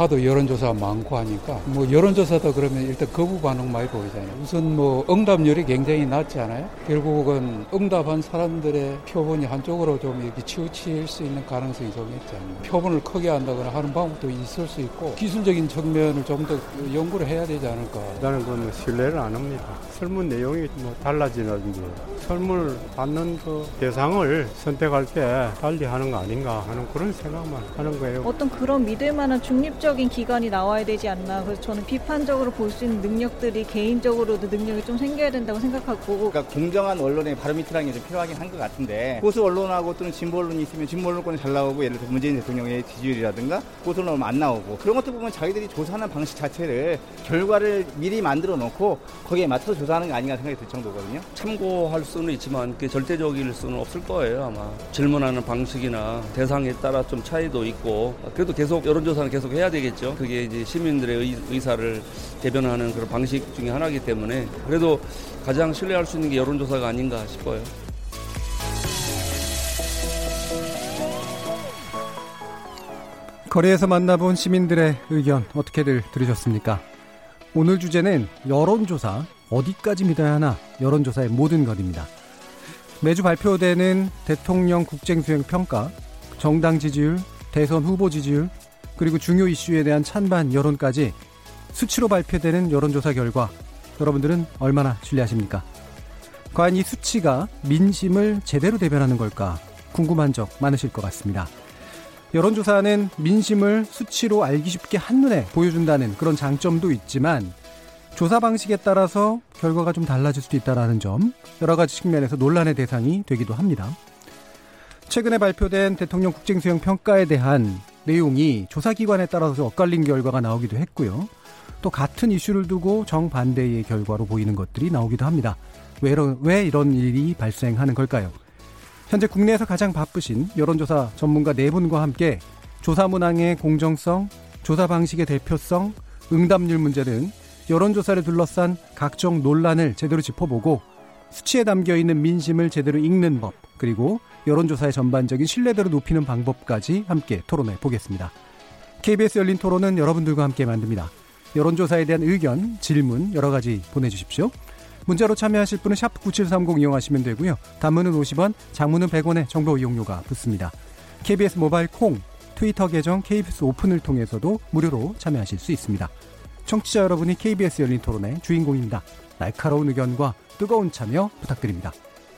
하도 여론조사 많고 하니까 뭐 여론조사도 그러면 일단 거부 반응 많이 보이잖아요. 우선 뭐 응답률이 굉장히 낮지 않아요? 결국은 응답한 사람들의 표본이 한쪽으로 좀 이렇게 치우칠 수 있는 가능성이 좀 있잖아요. 표본을 크게 한다거나 하는 방법도 있을 수 있고 기술적인 측면을 좀 더 연구를 해야 되지 않을까. 나는 그건 신뢰를 안 합니다. 설문 내용이 뭐 달라지는 게 설문을 받는 그 대상을 선택할 때 달리 하는 거 아닌가 하는 그런 생각만 하는 거예요. 어떤 그런 믿을 만한 중립적 인 기관이 나와야 되지 않나. 그래서 저는 비판적으로 볼 수 있는 능력들이 개인적으로도 능력이 좀 생겨야 된다고 생각하고. 그러니까 공정한 언론의 바로미터라는 게 좀 필요하긴 한 것 같은데 보수 언론하고 또는 진보 언론이 있으면 진보 언론권이 잘 나오고 예를 들어 문재인 대통령의 지지율이라든가 보수 언론은 안 나오고 그런 것들 보면 자기들이 조사하는 방식 자체를 결과를 미리 만들어 놓고 거기에 맞춰서 조사하는 게 아닌가 생각이 들 정도거든요. 참고할 수는 있지만 그게 절대적일 수는 없을 거예요 아마 질문하는 방식이나 대상에 따라 좀 차이도 있고 그래도 계속 여론조사는 계속 해야 되 겠죠 그게 이제 시민들의 의, 의사를 대변하는 그런 방식 중에 하나이기 때문에 그래도 가장 신뢰할 수 있는 게 여론조사가 아닌가 싶어요. 거리에서 만나본 시민들의 의견 어떻게들 들으셨습니까? 오늘 주제는 여론조사 어디까지 믿어야 하나 여론조사의 모든 것입니다. 매주 발표되는 대통령 국정수행 평가, 정당 지지율, 대선 후보 지지율, 그리고 중요 이슈에 대한 찬반 여론까지 수치로 발표되는 여론조사 결과 여러분들은 얼마나 신뢰하십니까? 과연 이 수치가 민심을 제대로 대변하는 걸까 궁금한 적 많으실 것 같습니다. 여론조사는 민심을 수치로 알기 쉽게 한눈에 보여준다는 그런 장점도 있지만 조사 방식에 따라서 결과가 좀 달라질 수도 있다는 점 여러 가지 측면에서 논란의 대상이 되기도 합니다. 최근에 발표된 대통령 국정수행 평가에 대한 내용이 조사기관에 따라서 엇갈린 결과가 나오기도 했고요. 또 같은 이슈를 두고 정반대의 결과로 보이는 것들이 나오기도 합니다. 왜 이런, 왜 이런 일이 발생하는 걸까요? 현재 국내에서 가장 바쁘신 여론조사 전문가 네 분과 함께 조사 문항의 공정성, 조사 방식의 대표성, 응답률 문제 등 여론조사를 둘러싼 각종 논란을 제대로 짚어보고 수치에 담겨 있는 민심을 제대로 읽는 법, 그리고 여론조사의 전반적인 신뢰도를 높이는 방법까지 함께 토론해 보겠습니다. KBS 열린 토론은 여러분들과 함께 만듭니다. 여론조사에 대한 의견, 질문 여러 가지 보내주십시오. 문자로 참여하실 분은 샵 9730 이용하시면 되고요. 단문은 50원, 장문은 100원의 정보 이용료가 붙습니다. KBS 모바일 콩, 트위터 계정 KBS 오픈을 통해서도 무료로 참여하실 수 있습니다. 청취자 여러분이 KBS 열린 토론의 주인공입니다. 날카로운 의견과 뜨거운 참여 부탁드립니다.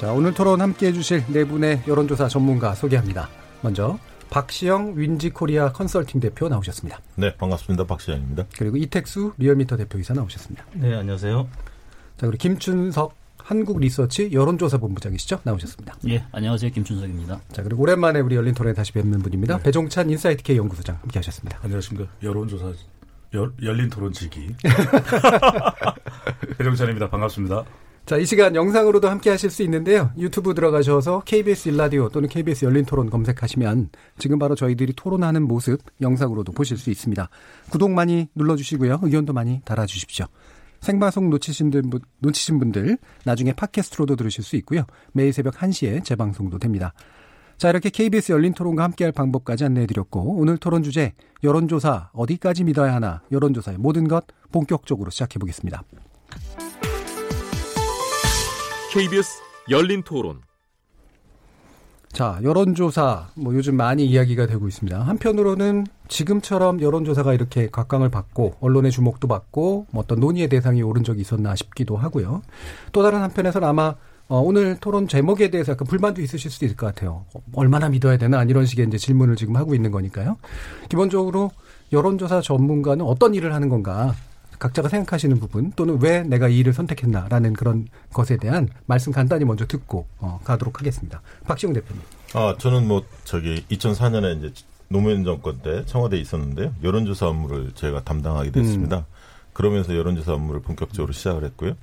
자, 오늘 토론 함께 해주실 네 분의 여론조사 전문가 소개합니다. 먼저 박시영 윈지코리아 컨설팅 대표 나오셨습니다. 네, 반갑습니다. 박시영입니다. 그리고 이택수 리얼미터 대표이사 나오셨습니다. 네, 안녕하세요. 자, 그리고 김춘석 한국 리서치 여론조사 본부장이시죠? 나오셨습니다. 예, 안녕하세요. 김춘석입니다. 자, 그리고 오랜만에 우리 열린 토론에 다시 뵙는 분입니다. 네. 배종찬 인사이트 K 연구소장 함께 하셨습니다. 안녕하십니까. 여론조사 열, 열린 토론 지기. 배종찬입니다. 반갑습니다. 자, 이 시간 영상으로도 함께 하실 수 있는데요. 유튜브 들어가셔서 KBS 일라디오 또는 KBS 열린 토론 검색하시면 지금 바로 저희들이 토론하는 모습 영상으로도 보실 수 있습니다. 구독 많이 눌러주시고요. 의견도 많이 달아주십시오. 생방송 놓치신, 분, 놓치신 분들 나중에 팟캐스트로도 들으실 수 있고요. 매일 새벽 1시에 재방송도 됩니다. 자, 이렇게 KBS 열린 토론과 함께할 방법까지 안내해드렸고 오늘 토론 주제 여론조사 어디까지 믿어야 하나 여론조사의 모든 것 본격적으로 시작해보겠습니다. KBS 열린 토론. 자, 여론조사, 뭐 요즘 많이 이야기가 되고 있습니다. 한편으로는 지금처럼 여론조사가 이렇게 각광을 받고, 언론의 주목도 받고, 뭐 어떤 논의의 대상이 오른 적이 있었나 싶기도 하고요. 또 다른 한편에서는 아마, 어, 오늘 토론 제목에 대해서 약간 불만도 있으실 수도 있을 것 같아요. 얼마나 믿어야 되나? 이런 식의 이제 질문을 지금 하고 있는 거니까요. 기본적으로 여론조사 전문가는 어떤 일을 하는 건가? 각자가 생각하시는 부분 또는 왜 내가 이 일을 선택했나라는 그런 것에 대한 말씀 간단히 먼저 듣고 어, 가도록 하겠습니다. 박시영 대표님. 아 저는 뭐 저기 2004년에 이제 노무현 정권 때 청와대에 있었는데요. 여론조사 업무를 제가 담당하게 됐습니다. 음. 그러면서 여론조사 업무를 본격적으로 시작을 했고요.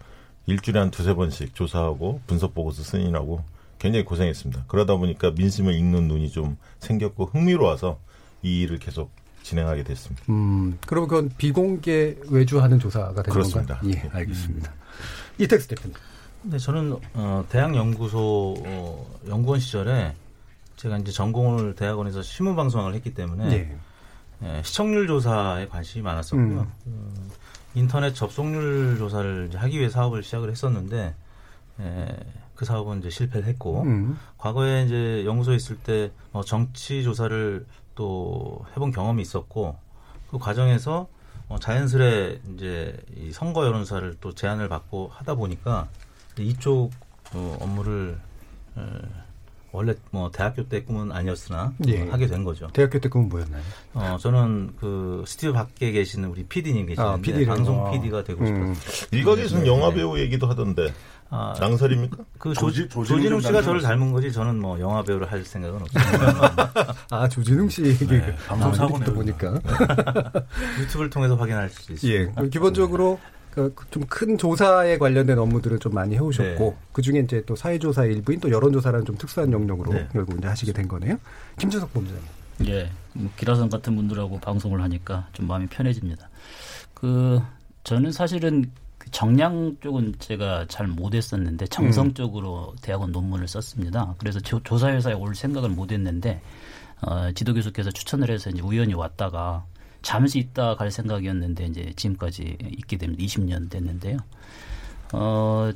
일주일에 한 두세 번씩 조사하고 분석 보고서 승인하고 굉장히 고생했습니다. 그러다 보니까 민심을 읽는 눈이 좀 생겼고 흥미로워서 이 일을 계속 진행하게 됐습니다. 음, 그럼 그건 비공개 외주하는 조사가 되는 그렇습니다. 건가요? 예, 알겠습니다. 음. 이택스 대표님. 네, 저는 어, 대학 연구소 어, 연구원 시절에 제가 이제 전공을 대학원에서 신문 방송을 했기 때문에 예. 예, 시청률 조사에 관심이 많았었고요. 음. 그 인터넷 접속률 조사를 하기 위해 사업을 시작을 했었는데 예, 그 사업은 이제 실패를 했고 음. 과거에 이제 연구소에 있을 때 어, 정치 조사를 또 해본 경험이 있었고 그 과정에서 어, 자연스레 이제 이 선거 여론사를 또 제안을 받고 하다 보니까 이쪽 어, 업무를 에, 원래 뭐 대학교 때 꿈은 아니었으나 예. 하게 된 거죠. 대학교 때 꿈은 뭐였나요? 어 저는 그 스튜디오 밖에 계시는 우리 PD님 계시는데 아, 방송 PD가 되고 음. 싶었어요. 일각에서는 네. 영화 배우 얘기도 하던데 아, 낭설입니까? 그 조지, 조진웅 씨가 저를 닮은 거지 저는 뭐 영화 배우를 할 생각은 없습니다. 아 조진웅 씨 얘기 네, 방송 아, 사고 보니까 유튜브를 통해서 확인할 수 있습니다. 예, 기본적으로 그 좀큰 조사에 관련된 업무들을 좀 많이 해오셨고 네. 그 중에 이제 또 사회조사 일부인 또 여론조사라는 좀 특수한 영역으로 네. 결국 이제 하시게 된 거네요. 김준석 본부장님. 예, 뭐 기라성 같은 분들하고 방송을 하니까 좀 마음이 편해집니다. 그 저는 사실은 그 정량 쪽은 제가 잘 못했었는데 정성적으로 음. 대학원 논문을 썼습니다. 그래서 조, 조사회사에 올 생각을 못했는데 어, 지도교수께서 추천을 해서 이제 우연히 왔다가 잠시 있다 갈 생각이었는데 이제 지금까지 있게 됩니다. 20년 됐는데요. 어,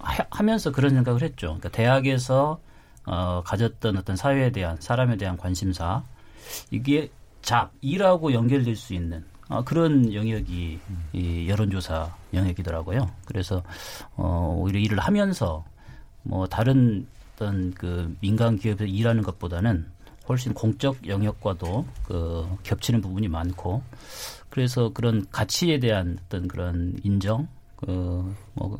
하, 면서 그런 생각을 했죠. 그러니까 대학에서 어, 가졌던 어떤 사회에 대한 사람에 대한 관심사 이게 잡 일하고 연결될 수 있는 어, 그런 영역이 이 여론조사 영역이더라고요. 그래서 어, 오히려 일을 하면서 뭐 다른 어떤 그 민간 기업에서 일하는 것보다는 훨씬 공적 영역과도 그 겹치는 부분이 많고 그래서 그런 가치에 대한 어떤 그런 인정 그뭐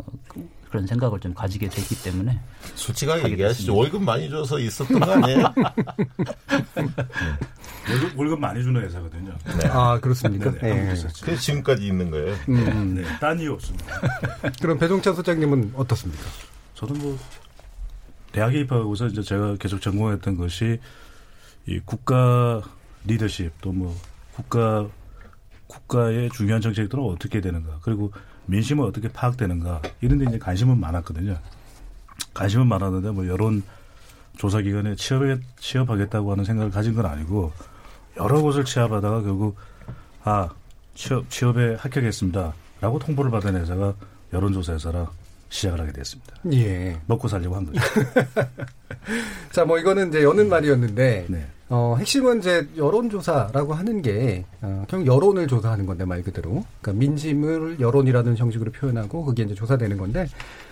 그런 생각을 좀 가지게 됐기 때문에 솔직하게 얘기하시죠. 월급 많이 줘서 있었던 거 아니에요? 월급, 월급 많이 주는 회사거든요. 네. 아 그렇습니까? 네. 네. 그래서 지금까지 있는 거예요. 음. 음. 네. 딴 이유 없습니다. 그럼 배동찬 소장님은 어떻습니까? 저는 뭐 대학에 입학하고서 이제 제가 계속 전공했던 것이 이 국가 리더십 또 뭐 국가 국가의 중요한 정책들은 어떻게 되는가 그리고 민심은 어떻게 파악되는가 이런 데 이제 관심은 많았거든요. 관심은 많았는데 뭐 여론 조사 기관에 취업에 취업하겠다고 하는 생각을 가진 건 아니고 여러 곳을 취업하다가 결국 아 취업 취업에 합격했습니다라고 통보를 받은 회사가 여론조사 회사라 시작을 하게 됐습니다. 예. 먹고 살려고 한 거죠. 자, 뭐 이거는 이제 여는 말이었는데 네. 어, 핵심은 이제 여론조사라고 하는 게, 어, 결국 여론을 조사하는 건데, 말 그대로. 그러니까 민심을 여론이라는 형식으로 표현하고, 그게 이제 조사되는 건데,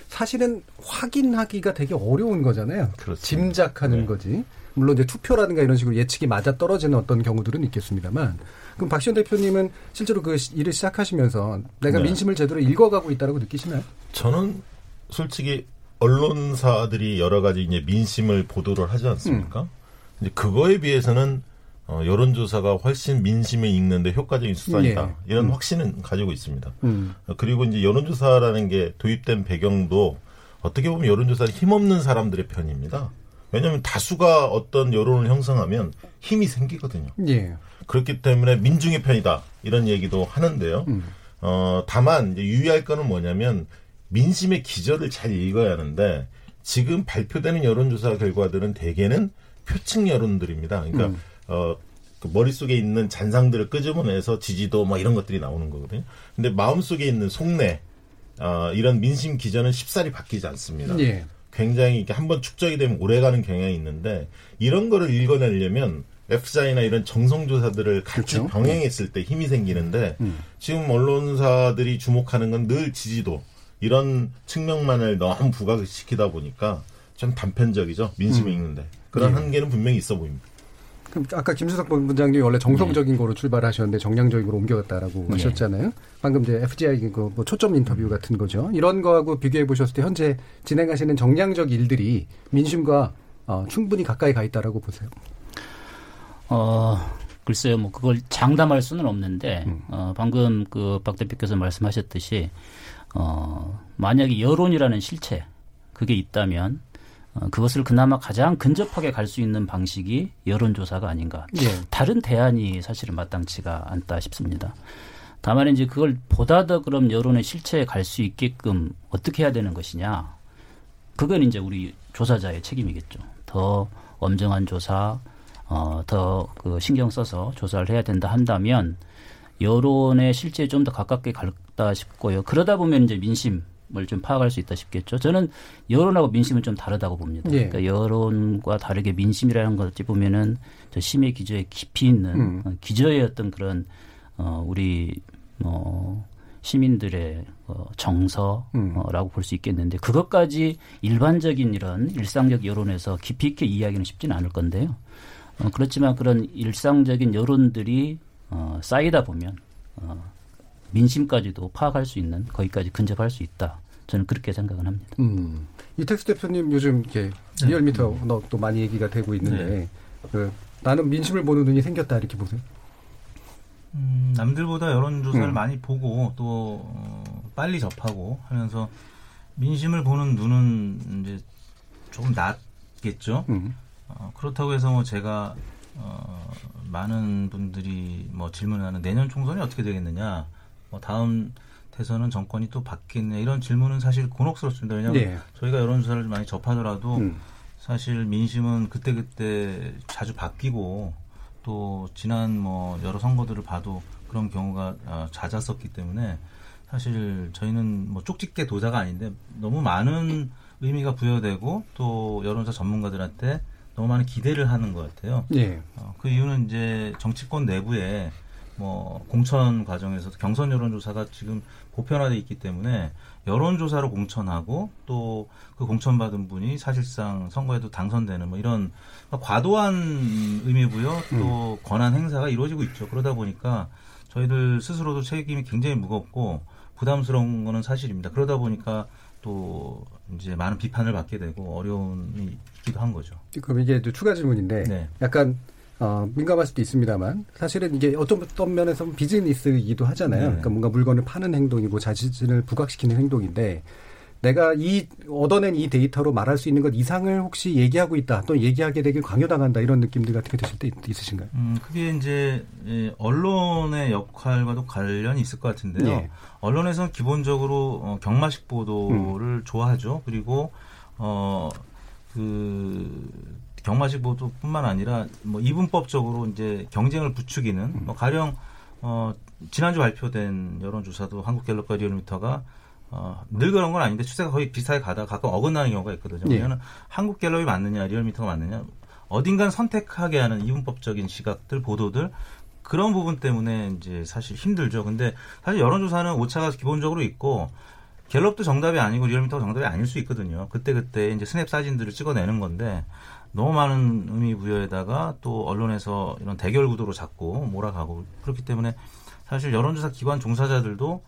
사실은 확인하기가 되게 어려운 거잖아요. 그렇습니다. 짐작하는 네. 거지. 물론 이제 투표라든가 이런 식으로 예측이 맞아 떨어지는 어떤 경우들은 있겠습니다만, 그럼 박시원 대표님은 실제로 그 일을 시작하시면서 내가 네. 민심을 제대로 읽어가고 있다고 느끼시나요? 저는 솔직히 언론사들이 여러 가지 이제 민심을 보도를 하지 않습니까? 음. 이제 그거에 비해서는 어, 여론조사가 훨씬 민심을 읽는데 효과적인 수단이다. 예. 이런 음. 확신은 가지고 있습니다. 음. 어, 그리고 이제 여론조사라는 게 도입된 배경도 어떻게 보면 여론조사는 힘없는 사람들의 편입니다. 왜냐하면 다수가 어떤 여론을 형성하면 힘이 생기거든요. 예. 그렇기 때문에 민중의 편이다 이런 얘기도 하는데요. 음. 어, 다만 이제 유의할 거는 뭐냐면 민심의 기저를 잘 읽어야 하는데 지금 발표되는 여론조사 결과들은 대개는 표층 여론들입니다. 그러니까 음. 어, 그 머릿속에 있는 잔상들을 끄집어내서 지지도 뭐 이런 것들이 나오는 거거든요. 근데 마음속에 있는 속내 어, 이런 민심 기전은 쉽사리 바뀌지 않습니다. 예. 굉장히 이렇게 한번 축적이 되면 오래가는 경향이 있는데 이런 거를 읽어내려면 F사이나 이런 정성조사들을 같이 그렇죠? 병행했을 때 힘이 생기는데 음. 지금 언론사들이 주목하는 건 늘 지지도 이런 측면만을 너무 부각시키다 보니까 좀 단편적이죠 민심을 음. 읽는데 그런 예. 한계는 분명히 있어 보입니다. 그럼 아까 김수석 본부장님이 원래 정성적인 네. 거로 출발하셨는데 정량적인 거로 옮겨갔다라고 네. 하셨잖아요. 방금 이제 FGI 그뭐 초점 인터뷰 같은 거죠. 이런 거하고 비교해 보셨을 때 현재 진행하시는 정량적 일들이 민심과 어, 충분히 가까이 가 있다라고 보세요. 어, 글쎄요, 뭐 그걸 장담할 수는 없는데 음. 어, 방금 그 박 대표께서 말씀하셨듯이 어, 만약에 여론이라는 실체 그게 있다면 어, 그것을 그나마 가장 근접하게 갈 수 있는 방식이 여론조사가 아닌가. 예. 다른 대안이 사실은 마땅치가 않다 싶습니다. 다만 이제 그걸 보다 더 그럼 여론의 실체에 갈 수 있게끔 어떻게 해야 되는 것이냐. 그건 이제 우리 조사자의 책임이겠죠. 더 엄정한 조사, 어, 더 그 신경 써서 조사를 해야 된다 한다면 여론의 실체에 좀 더 가깝게 갈다 싶고요. 그러다 보면 이제 민심 을좀 파악할 수 있다 싶겠죠. 저는 여론하고 민심은 좀 다르다고 봅니다. 예. 그러니까 여론과 다르게 민심이라는 것 어찌 보면은 저 심의 기저에 깊이 있는 음. 어, 기저의 어떤 그런 어 우리 뭐 시민들의 어, 정서라고 음. 어, 볼수 있겠는데 그것까지 일반적인 이런 일상적 여론에서 깊이 있게 이야기는 쉽지는 않을 건데요. 어, 그렇지만 그런 일상적인 여론들이 어, 쌓이다 보면 어, 민심까지도 파악할 수 있는 거기까지 근접할 수 있다. 저는 그렇게 생각을 합니다. 음. 이택수 대표님 요즘 이렇게 네. 리얼미터 음. 또 많이 얘기가 되고 있는데 네. 그 나는 민심을 보는 눈이 생겼다 이렇게 보세요? 음, 남들보다 여론조사를 음. 많이 보고 또 어, 빨리 접하고 하면서 민심을 보는 눈은 이제 조금 낮겠죠. 음. 어, 그렇다고 해서 뭐 제가 어, 많은 분들이 뭐 질문하는 내년 총선이 어떻게 되겠느냐, 뭐 다음 대선은 정권이 또 바뀌느냐 이런 질문은 사실 곤혹스럽습니다. 왜냐하면 네. 저희가 여론조사를 많이 접하더라도 음. 사실 민심은 그때그때 자주 바뀌고 또 지난 뭐 여러 선거들을 봐도 그런 경우가 어, 잦았었기 때문에 사실 저희는 뭐 쪽집게 도자가 아닌데 너무 많은 의미가 부여되고 또 여론조사 전문가들한테 너무 많은 기대를 하는 것 같아요. 예. 어, 그 이유는 이제 정치권 내부에 뭐 공천 과정에서도 경선 여론조사가 지금 보편화돼 있기 때문에 여론조사로 공천하고 또 그 공천받은 분이 사실상 선거에도 당선되는 뭐 이런 과도한 의미 부여 또 음. 권한 행사가 이루어지고 있죠. 그러다 보니까 저희들 스스로도 책임이 굉장히 무겁고 부담스러운 거는 사실입니다. 그러다 보니까 또 이제 많은 비판을 받게 되고 어려움이 있기도 한 거죠. 그럼 이게 추가 질문인데 네. 약간 어, 민감할 수도 있습니다만 사실은 이게 어떤 면에서 비즈니스이기도 하잖아요. 네. 그러니까 뭔가 물건을 파는 행동이고 자신을 부각시키는 행동인데 내가 이 얻어낸 이 데이터로 말할 수 있는 것 이상을 혹시 얘기하고 있다 또 얘기하게 되길 강요당한다 이런 느낌들 같은 게 드실 때 있으신가요? 음, 그게 이제 언론의 역할과도 관련이 있을 것 같은데요. 예. 언론에서는 기본적으로 어, 경마식 보도를 음. 좋아하죠. 그리고 어그 경마식 보도뿐만 아니라 뭐 이분법적으로 이제 경쟁을 부추기는 음. 뭐 가령 어 지난주 발표된 여론조사도 한국갤럽과 리얼미터가 어, 늘 그런 건 아닌데 추세가 거의 비슷하게 가다가 가끔 어긋나는 경우가 있거든요. 네. 왜냐하면 한국 갤럽이 맞느냐, 리얼미터가 맞느냐, 어딘간 선택하게 하는 이분법적인 시각들, 보도들, 그런 부분 때문에 이제 사실 힘들죠. 근데 사실 여론조사는 오차가 기본적으로 있고, 갤럽도 정답이 아니고 리얼미터가 정답이 아닐 수 있거든요. 그때 그때 이제 스냅 사진들을 찍어내는 건데, 너무 많은 의미 부여에다가 또 언론에서 이런 대결 구도로 자꾸 몰아가고, 그렇기 때문에 사실 여론조사 기관 종사자들도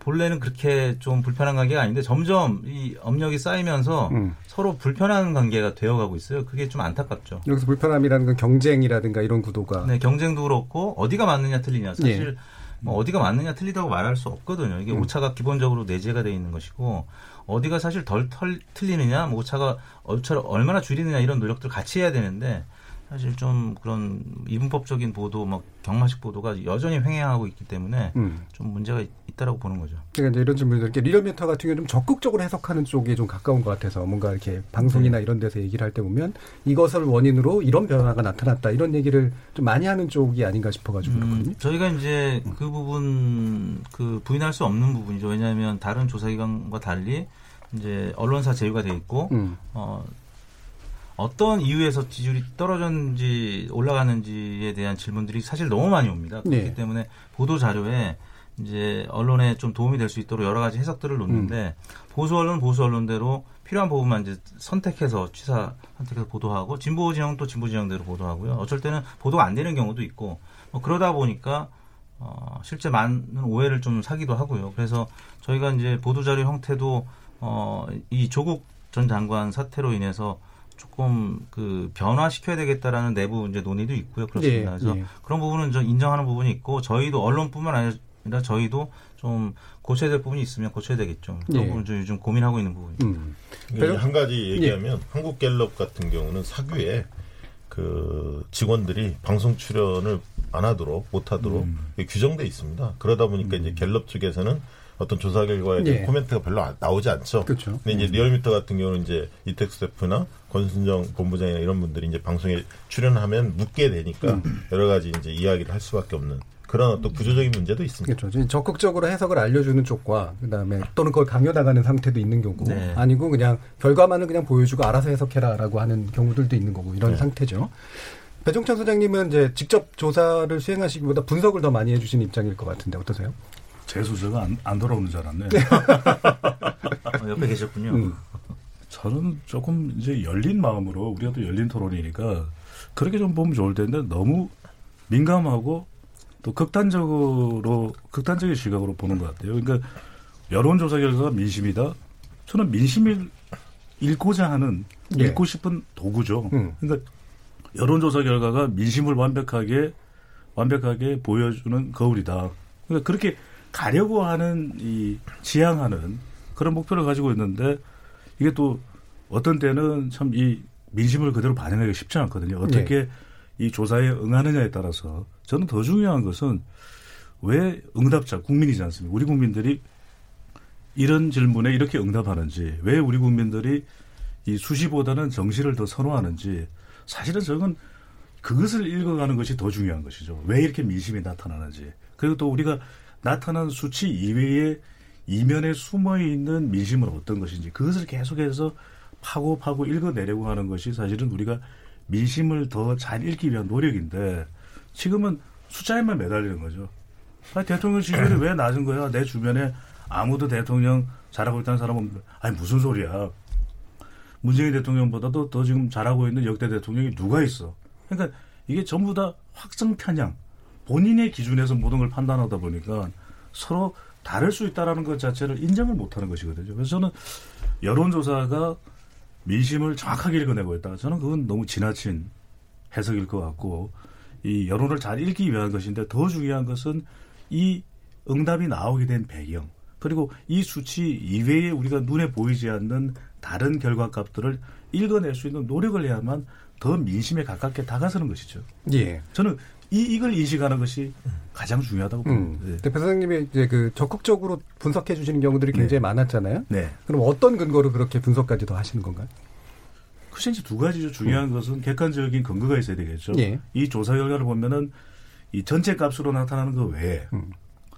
본래는 그렇게 좀 불편한 관계가 아닌데 점점 이 업력이 쌓이면서 음. 서로 불편한 관계가 되어가고 있어요. 그게 좀 안타깝죠. 여기서 불편함이라는 건 경쟁이라든가 이런 구도가. 네, 경쟁도 그렇고 어디가 맞느냐 틀리냐 사실 네. 뭐 어디가 맞느냐 틀리다고 말할 수 없거든요. 이게 음. 오차가 기본적으로 내재가 돼 있는 것이고 어디가 사실 덜 털, 틀리느냐, 뭐 오차가 오차를 얼마나 줄이느냐 이런 노력들 같이 해야 되는데 사실 좀 그런 이분법적인 보도, 뭐 경마식 보도가 여전히 횡행하고 있기 때문에 음. 좀 문제가 있 다라고 보는 거죠. 그러니까 이런 질문들, 리얼미터 같은 경우 좀 적극적으로 해석하는 쪽에 좀 가까운 것 같아서 뭔가 이렇게 방송이나 네. 이런 데서 얘기를 할 때 보면 이것을 원인으로 이런 변화가 나타났다 이런 얘기를 좀 많이 하는 쪽이 아닌가 싶어가지고 음, 그렇거든요. 저희가 이제 그 부분 그 부인할 수 없는 부분이죠. 왜냐하면 다른 조사기관과 달리 이제 언론사 제휴가 돼 있고 음. 어. 어떤 이유에서 지지율이 떨어졌는지 올라가는지에 대한 질문들이 사실 너무 많이 옵니다. 그렇기 네. 때문에 보도 자료에 이제 언론에 좀 도움이 될 수 있도록 여러 가지 해석들을 놓는데 음. 보수 언론 보수 언론대로 필요한 부분만 이제 선택해서 취사 선택해서 보도하고 진보 진영 또 진보 진영대로 보도하고요. 어쩔 때는 보도가 안 되는 경우도 있고 뭐 그러다 보니까 어, 실제 많은 오해를 좀 사기도 하고요. 그래서 저희가 이제 보도 자료 형태도 어, 이 조국 전 장관 사태로 인해서 조금 그 변화시켜야 되겠다라는 내부 이제 논의도 있고요. 그렇습니다. 예, 그래서 예. 그런 부분은 좀 인정하는 부분이 있고 저희도 언론뿐만 아니라 저희도 좀 고쳐야 될 부분이 있으면 고쳐야 되겠죠. 그런 예. 부분 좀 요즘 고민하고 있는 부분입니다. 음. 한 가지 얘기하면 예. 한국갤럽 같은 경우는 사규에 그 직원들이 방송 출연을 안 하도록 못 하도록 음. 규정돼 있습니다. 그러다 보니까 음. 이제 갤럽 측에서는 어떤 조사 결과에 대한 예. 코멘트가 별로 나오지 않죠. 그렇죠. 근데 이제 음. 리얼미터 같은 경우는 이제 이텍스 대표나 권순정 본부장이나 이런 분들이 이제 방송에 출연하면 묻게 되니까 음. 여러 가지 이제 이야기를 할 수밖에 없는 그런 어떤 구조적인 문제도 있습니다. 그렇죠. 적극적으로 해석을 알려주는 쪽과 그다음에 또는 그걸 강요당하는 상태도 있는 경우 네. 아니고 그냥 결과만은 그냥 보여주고 알아서 해석해라라고 하는 경우들도 있는 거고 이런 네. 상태죠. 배종찬 소장님은 이제 직접 조사를 수행하시기보다 분석을 더 많이 해주시는 입장일 것 같은데 어떠세요? 제 수저가 안, 안 돌아오는 줄 알았네. 어, 옆에 계셨군요. 음. 저는 조금 이제 열린 마음으로 우리가 또 열린 토론이니까 그렇게 좀 보면 좋을 텐데 너무 민감하고 또 극단적으로 극단적인 시각으로 보는 것 같아요. 그러니까 여론조사 결과가 민심이다. 저는 민심을 읽고자 하는 예. 읽고 싶은 도구죠. 음. 그러니까 여론조사 결과가 민심을 완벽하게 완벽하게 보여주는 거울이다. 그러니까 그렇게 가려고 하는 이 지향하는 그런 목표를 가지고 있는데 이게 또 어떤 때는 참 이 민심을 그대로 반영하기 쉽지 않거든요. 어떻게 네. 이 조사에 응하느냐에 따라서 저는 더 중요한 것은 왜 응답자 국민이지 않습니까? 우리 국민들이 이런 질문에 이렇게 응답하는지 왜 우리 국민들이 이 수시보다는 정시를 더 선호하는지 사실은 저건 그것을 읽어가는 것이 더 중요한 것이죠. 왜 이렇게 민심이 나타나는지 그리고 또 우리가 나타난 수치 이외에 이면에 숨어 있는 민심은 어떤 것인지 그것을 계속해서 파고 파고 읽어내려고 하는 것이 사실은 우리가 민심을 더 잘 읽기 위한 노력인데 지금은 숫자에만 매달리는 거죠. 아니, 대통령 지지율이 왜 낮은 거야? 내 주변에 아무도 대통령 잘하고 있다는 사람은 아니 무슨 소리야? 문재인 대통령보다도 더 지금 잘하고 있는 역대 대통령이 누가 있어? 그러니까 이게 전부 다 확정 편향, 본인의 기준에서 모든 걸 판단하다 보니까 서로 다를 수 있다라는 것 자체를 인정을 못하는 것이거든요. 그래서 저는 여론조사가 민심을 정확하게 읽어내고 있다. 저는 그건 너무 지나친 해석일 것 같고 이 여론을 잘 읽기 위한 것인데 더 중요한 것은 이 응답이 나오게 된 배경 그리고 이 수치 이외에 우리가 눈에 보이지 않는 다른 결과값들을 읽어낼 수 있는 노력을 해야만 더 민심에 가깝게 다가서는 것이죠. 예. 저는 이 이걸 인식하는 것이 가장 중요하다고 봅니다. 음. 네. 대표 선생님이 이제 그 적극적으로 분석해 주시는 경우들이 굉장히 네. 많았잖아요. 네. 그럼 어떤 근거로 그렇게 분석까지 더 하시는 건가요? 글쎄 이제 두 가지죠. 중요한 음. 것은 객관적인 근거가 있어야 되겠죠. 예. 이 조사 결과를 보면은 이 전체 값으로 나타나는 거 외에 음.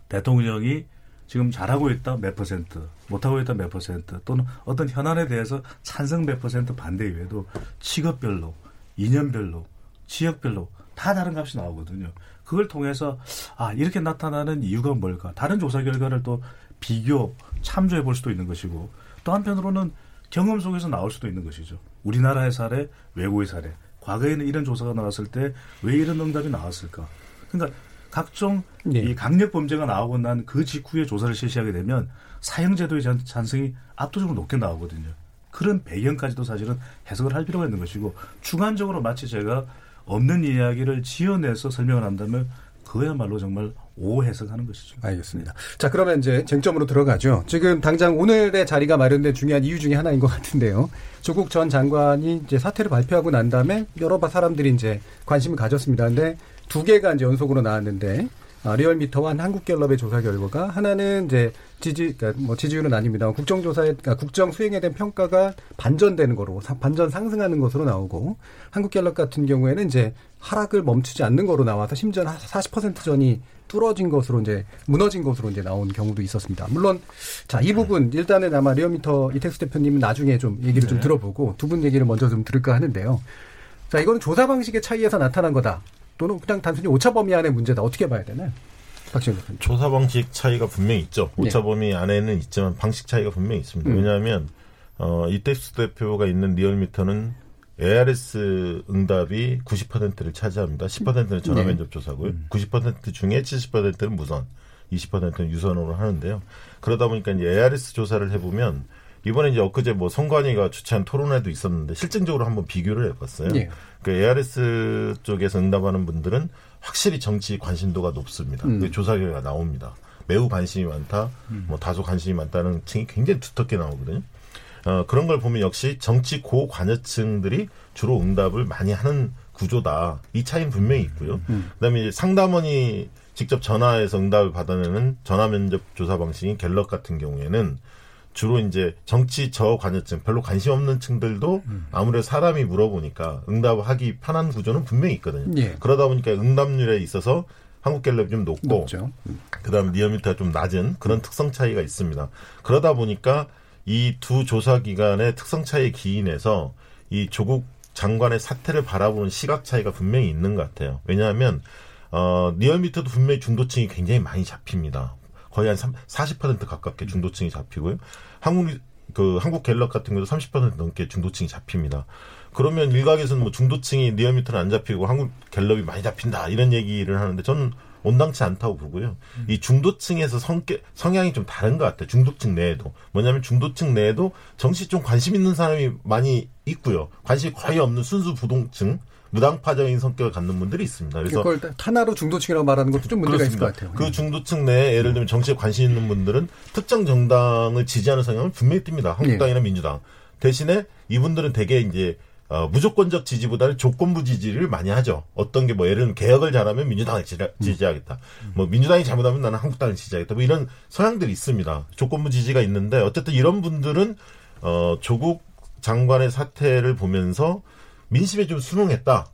대통령이 지금 잘하고 있다 몇 퍼센트, 못하고 있다 몇 퍼센트, 또는 어떤 현안에 대해서 찬성 몇 퍼센트 반대 외에도 직업별로, 인연별로, 지역별로 다 다른 값이 나오거든요. 그걸 통해서 아 이렇게 나타나는 이유가 뭘까? 다른 조사 결과를 또 비교 참조해 볼 수도 있는 것이고 또 한편으로는 경험 속에서 나올 수도 있는 것이죠. 우리나라의 사례, 외국의 사례. 과거에는 이런 조사가 나왔을 때 왜 이런 응답이 나왔을까? 그러니까 각종 네. 이 강력 범죄가 나오고 난 그 직후에 조사를 실시하게 되면 사형제도의 잔승이 압도적으로 높게 나오거든요. 그런 배경까지도 사실은 해석을 할 필요가 있는 것이고 주관적으로 마치 제가 없는 이야기를 지어내서 설명을 한다면 그야말로 정말 오해석하는 것이죠. 알겠습니다. 자, 그러면 이제 쟁점으로 들어가죠. 지금 당장 오늘의 자리가 마련된 중요한 이유 중에 하나인 것 같은데요. 조국 전 장관이 이제 사퇴를 발표하고 난 다음에 여러 사람들이 이제 관심을 가졌습니다. 근데 두 개가 이제 연속으로 나왔는데 아, 리얼미터와 한국갤럽의 조사 결과가 하나는 이제 지지 그러니까 뭐 지지율은 아닙니다. 국정조사에 그러니까 국정 수행에 대한 평가가 반전되는 거로 반전 상승하는 것으로 나오고 한국갤럽 같은 경우에는 이제 하락을 멈추지 않는 거로 나와서 심지어 40% 전이 뚫어진 것으로 이제 무너진 것으로 이제 나온 경우도 있었습니다. 물론 자 이 부분 일단은 아마 리얼미터 이택수 대표님은 나중에 좀 얘기를 네. 좀 들어보고 두 분 얘기를 먼저 좀 들을까 하는데요. 자 이거는 조사 방식의 차이에서 나타난 거다. 또는 그냥 단순히 오차 범위 안의 문제다. 어떻게 봐야 되나요? 조사 방식 차이가 분명히 있죠. 네. 오차 범위 안에는 있지만 방식 차이가 분명히 있습니다. 음. 왜냐하면 어, 이택수 대표가 있는 리얼미터는 ARS 응답이 90%를 차지합니다. 10%는 전화 네. 면접 조사고요. 90% 중에 70%는 무선, 20%는 유선으로 하는데요. 그러다 보니까 이제 ARS 조사를 해보면 이번에 이제 엊그제 뭐 성관이가 주최한 토론회도 있었는데 실증적으로 한번 비교를 해봤어요. 예. 그 ARS 쪽에서 응답하는 분들은 확실히 정치 관심도가 높습니다. 음. 그 조사 결과가 나옵니다. 매우 관심이 많다, 뭐 다소 관심이 많다는 층이 굉장히 두텁게 나오거든요. 어, 그런 걸 보면 역시 정치 고관여층들이 주로 응답을 많이 하는 구조다. 이 차이는 분명히 있고요. 그다음에 이제 상담원이 직접 전화해서 응답을 받아내는 전화 면접 조사 방식인 갤럽 같은 경우에는 주로 이제 정치 저관여층, 별로 관심 없는 층들도 아무래도 사람이 물어보니까 응답하기 편한 구조는 분명히 있거든요. 예. 그러다 보니까 응답률에 있어서 한국갤럽이 좀 높고 높죠. 그다음에 리얼미터가 좀 낮은 그런 특성 차이가 있습니다. 그러다 보니까 이 두 조사 기관의 특성 차이에 기인해서 이 조국 장관의 사태를 바라보는 시각 차이가 분명히 있는 것 같아요. 왜냐하면 어 리얼미터도 분명히 중도층이 굉장히 많이 잡힙니다. 거의 한 3, 40% 가깝게 중도층이 잡히고요. 한국 그 한국 갤럽 같은 경우도 30% 넘게 중도층이 잡힙니다. 그러면 일각에서는 뭐 중도층이 리얼미터는 안 잡히고 한국 갤럽이 많이 잡힌다 이런 얘기를 하는데 저는 온당치 않다고 보고요. 이 중도층에서 성격 성향이 좀 다른 것 같아요. 중도층 내에도 뭐냐면 중도층 내에도 정치 좀 관심 있는 사람이 많이 있고요. 관심이 거의 없는 순수 부동층 무당파적인 성격을 갖는 분들이 있습니다. 그래서 그걸 하나로 중도층이라고 말하는 것도 좀 문제가 있을 것 같아요. 그 중도층 내에 예를 들면 정치에 관심 있는 분들은 특정 정당을 지지하는 성향을 분명히 띱니다. 한국당이나 민주당. 대신에 이분들은 대개 이제 어, 무조건적 지지보다는 조건부 지지를 많이 하죠. 어떤 게 뭐 예를 들면 개혁을 잘하면 민주당을 지지, 지지하겠다. 뭐 민주당이 잘못하면 나는 한국당을 지지하겠다. 뭐 이런 성향들이 있습니다. 조건부 지지가 있는데 어쨌든 이런 분들은 어, 조국 장관의 사태를 보면서 민심에 좀 순응했다.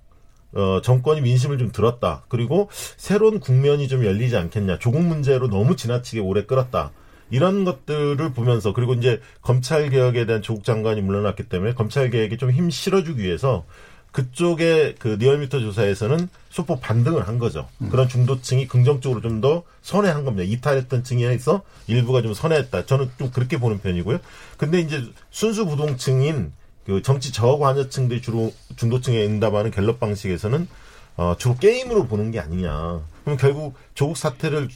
어, 정권이 민심을 좀 들었다. 그리고 새로운 국면이 좀 열리지 않겠냐. 조국 문제로 너무 지나치게 오래 끌었다. 이런 것들을 보면서 그리고 이제 검찰 개혁에 대한 조국 장관이 물러났기 때문에 검찰 개혁에 좀 힘 실어주기 위해서 그쪽의 그 리얼미터 조사에서는 소폭 반등을 한 거죠. 그런 중도층이 긍정적으로 좀 더 선회한 겁니다. 이탈했던 층에서 일부가 좀 선회했다. 저는 좀 그렇게 보는 편이고요. 근데 이제 순수 부동층인 그 정치 저관여층들이 주로 중도층에 응답하는 갤럽 방식에서는 어, 주로 게임으로 보는 게 아니냐. 그럼 결국 조국 사태를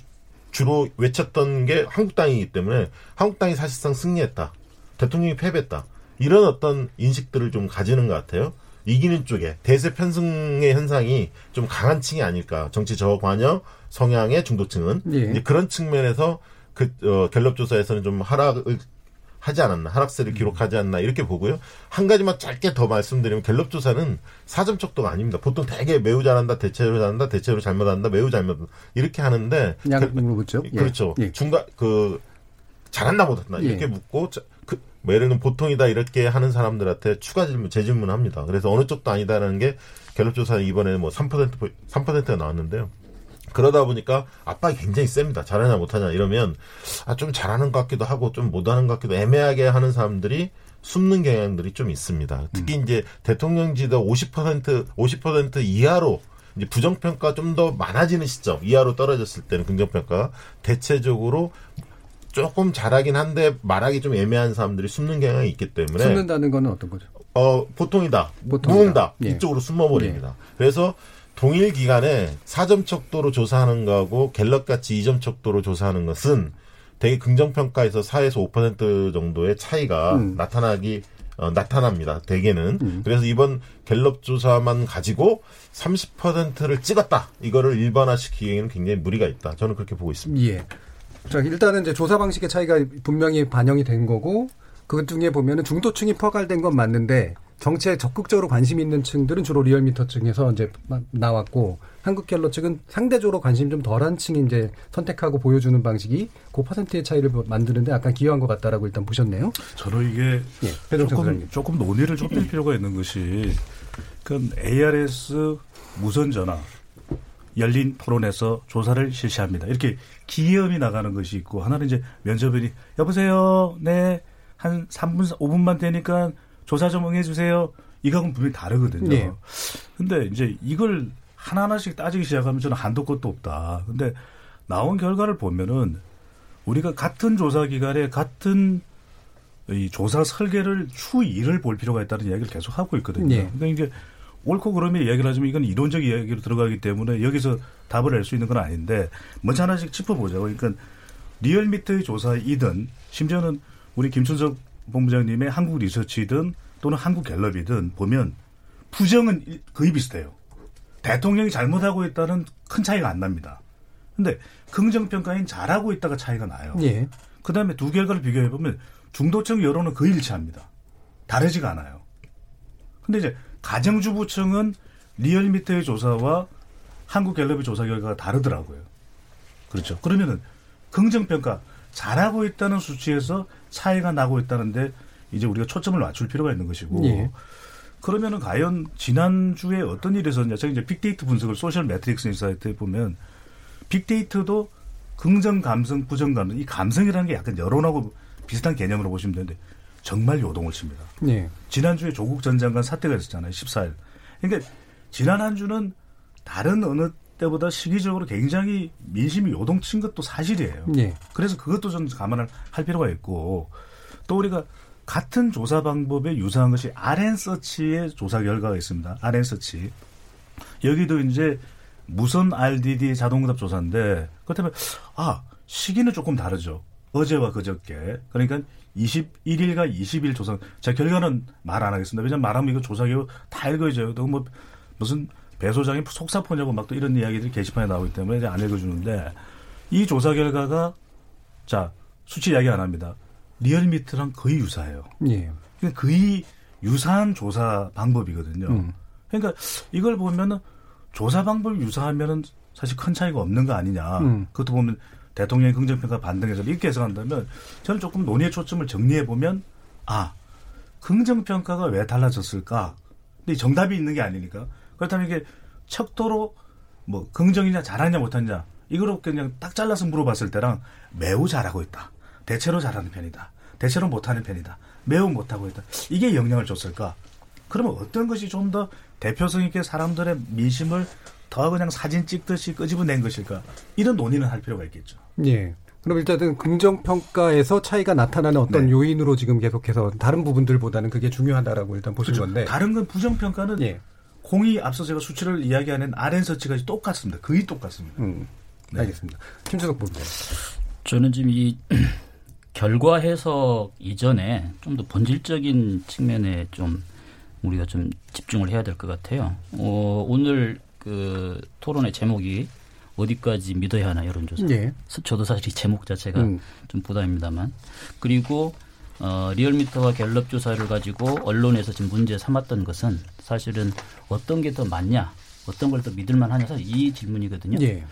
주로 외쳤던 게 한국당이기 때문에 한국당이 사실상 승리했다. 대통령이 패배했다. 이런 어떤 인식들을 좀 가지는 것 같아요. 이기는 쪽에 대세 편승의 현상이 좀 강한 층이 아닐까. 정치 저관여 성향의 중도층은 예. 이제 그런 측면에서 그 어, 갤럽 조사에서는 좀 하락을 하지 않았나 하락세를 기록하지 않나 이렇게 보고요. 한 가지만 짧게 더 말씀드리면 갤럽 조사는 사점 척도가 아닙니다. 보통 되게 매우 잘한다, 대체로 잘한다, 대체로 잘못한다, 매우 잘못 이렇게 하는데 양으로 묻죠. 예. 그렇죠. 예. 중간 그 잘한다 못한다 예. 이렇게 묻고 자, 그, 뭐 예를 들면 보통이다 이렇게 하는 사람들한테 추가 질문 재질문을 합니다. 그래서 어느 쪽도 아니다라는 게 갤럽 조사 이번에 뭐3% 3%가 나왔는데요. 그러다 보니까 압박이 굉장히 셉니다. 잘하냐 못하냐 이러면 아 좀 잘하는 것 같기도 하고 좀 못하는 것 같기도 애매하게 하는 사람들이 숨는 경향들이 좀 있습니다. 특히 이제 대통령 지도 50% 50% 이하로 이제 부정평가 좀 더 많아지는 시점 이하로 떨어졌을 때는 긍정평가 대체적으로 조금 잘하긴 한데 말하기 좀 애매한 사람들이 숨는 경향이 있기 때문에 숨는다는 거는 어떤 거죠? 어 보통이다, 보통이다. 무응답 예. 이쪽으로 숨어버립니다. 그래서 동일 기간에 4점 척도로 조사하는 거하고 갤럽 같이 2점 척도로 조사하는 것은 되게 긍정평가에서 4에서 5% 정도의 차이가 음. 나타나기 어, 나타납니다. 대개는 그래서 이번 갤럽 조사만 가지고 30%를 찍었다. 이거를 일반화시키기에는 굉장히 무리가 있다. 저는 그렇게 보고 있습니다. 예. 자, 일단은 이제 조사 방식의 차이가 분명히 반영이 된 거고, 그 중에 보면은 중도층이 포괄된 건 맞는데, 정치에 적극적으로 관심 있는 층들은 주로 리얼미터 층에서 이제 마- 나왔고, 한국갤럽 측은 상대적으로 관심 좀 덜한 층이 이제 선택하고 보여주는 방식이 그 퍼센트의 차이를 만드는데 약간 기여한 것 같다라고 일단 보셨네요. 저는 이게 예, 조금, 소장님. 조금 논의를 좁힐 필요가 있는 것이 그 ARS 무선 전화 열린 토론에서 조사를 실시합니다. 이렇게 기염이 나가는 것이 있고 하나는 이제 면접인이 여보세요. 네. 한 3분 5분만 되니까 조사 좀 응해 주세요. 이거하고는 분명히 다르거든요. 네. 근데 이제 이걸 하나하나씩 따지기 시작하면 저는 한도 끝도 없다. 근데 나온 결과를 보면은 우리가 같은 조사 기관에 같은 이 조사 설계를 추 2를 볼 필요가 있다는 이야기를 계속 하고 있거든요. 네. 그러니까 이게 옳고 그름의 이야기를 하지만 이건 이론적 이야기로 들어가기 때문에 여기서 답을 낼 수 있는 건 아닌데 먼저 하나씩 짚어보자고. 그러니까 리얼미터의 조사이든 심지어는 우리 김춘석 본부장님의 한국 리서치든 또는 한국 갤럽이든 보면 부정은 거의 비슷해요. 대통령이 잘못하고 있다는 큰 차이가 안 납니다. 근데 긍정평가인 잘하고 있다가 차이가 나요. 예. 그 다음에 두 결과를 비교해보면 중도층 여론은 거의 일치합니다. 다르지가 않아요. 근데 이제 가정주부층은 리얼미터의 조사와 한국갤럽의 조사 결과가 다르더라고요. 그렇죠. 그러면은 긍정평가 잘하고 있다는 수치에서 차이가 나고 있다는데 이제 우리가 초점을 맞출 필요가 있는 것이고 예. 그러면은 과연 지난주에 어떤 일이 있었냐 제가 이제 빅데이터 분석을 소셜 메트릭스 인사이트에 보면 빅데이터도 긍정 감성, 부정 감성 이 감성이라는 게 약간 여론하고 비슷한 개념으로 보시면 되는데 정말 요동을 칩니다. 예. 지난주에 조국 전 장관 사태가 있었잖아요. 14일. 그러니까 지난 한 주는 다른 어느 때보다 시기적으로 굉장히 민심이 요동친 것도 사실이에요. 예. 그래서 그것도 좀 감안을 할 필요가 있고 또 우리가 같은 조사 방법에 유사한 것이 RN서치의 조사 결과가 있습니다. RN서치. 여기도 이제 무선 RDD 자동응답 조사인데 그렇다면 아 시기는 조금 다르죠. 어제와 그저께 그러니까 21일과 20일 조사. 제 결과는 말 안 하겠습니다. 왜냐면 말하면 이거 조사 결과 다. 또뭐 무슨 배 소장이 속사포냐고 막 또 이런 이야기들이 게시판에 나오기 때문에 이제 안 읽어주는데 이 조사 결과가 자 수치 이야기 안 합니다. 리얼미터랑 거의 유사해요. 예. 그러니까 거의 유사한 조사 방법이거든요. 음. 그러니까 이걸 보면은 조사 방법이 유사하면은 사실 큰 차이가 없는 거 아니냐. 음. 그것도 보면 대통령의 긍정평가 반등해서 이렇게 해석한다면 저는 조금 논의의 초점을 정리해 보면 아 긍정평가가 왜 달라졌을까? 근데 정답이 있는 게 아니니까 그렇다면 이게 척도로 뭐 긍정이냐 잘하냐 못하냐 이거로 그냥 딱 잘라서 물어봤을 때랑 매우 잘하고 있다. 대체로 잘하는 편이다. 대체로 못하는 편이다. 매우 못하고 있다. 이게 영향을 줬을까? 그러면 어떤 것이 좀 더 대표성 있게 사람들의 민심을 더 그냥 사진 찍듯이 끄집어낸 것일까? 이런 논의는 할 필요가 있겠죠. 예. 그럼 일단은 긍정 평가에서 차이가 나타나는 어떤 네. 요인으로 지금 계속해서 다른 부분들보다는 그게 중요하다라고 일단 보신 그렇죠. 건데. 다른 건 부정 평가는 예. 공이 앞서 제가 수치를 이야기하는 RN서치가 똑같습니다. 거의 똑같습니다. 음, 알겠습니다. 김준석 본부장. 저는 지금 이 결과 해석 이전에 좀 더 본질적인 측면에 좀 우리가 좀 집중을 해야 될 것 같아요. 어, 오늘 그 토론의 제목이 어디까지 믿어야 하나 여론조사. 예. 저도 사실 이 제목 자체가 음. 좀 부담입니다만. 그리고 어, 리얼미터와 갤럽 조사를 가지고 언론에서 지금 문제 삼았던 것은 사실은 어떤 게 더 맞냐, 어떤 걸 더 믿을만 하냐, 사실 이 질문이거든요. 예.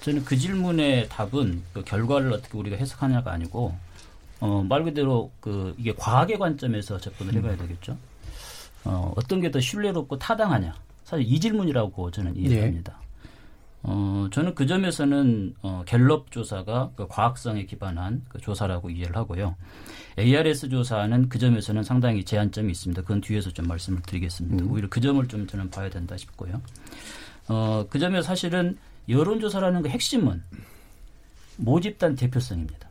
저는 그 질문의 답은 그 결과를 어떻게 우리가 해석하냐가 아니고 어, 말 그대로 그 이게 과학의 관점에서 접근을 해봐야 되겠죠. 어, 어떤 게 더 신뢰롭고 타당하냐. 사실 이 질문이라고 저는 이해합니다. 어, 저는 그 점에서는 어, 갤럽 조사가 그 과학성에 기반한 그 조사라고 이해를 하고요. ARS 조사는 그 점에서는 상당히 제한점이 있습니다. 그건 뒤에서 좀 말씀을 드리겠습니다. 오히려 그 점을 좀 저는 봐야 된다 싶고요. 어, 그 점에 사실은 여론조사라는 그 핵심은 모집단 대표성입니다.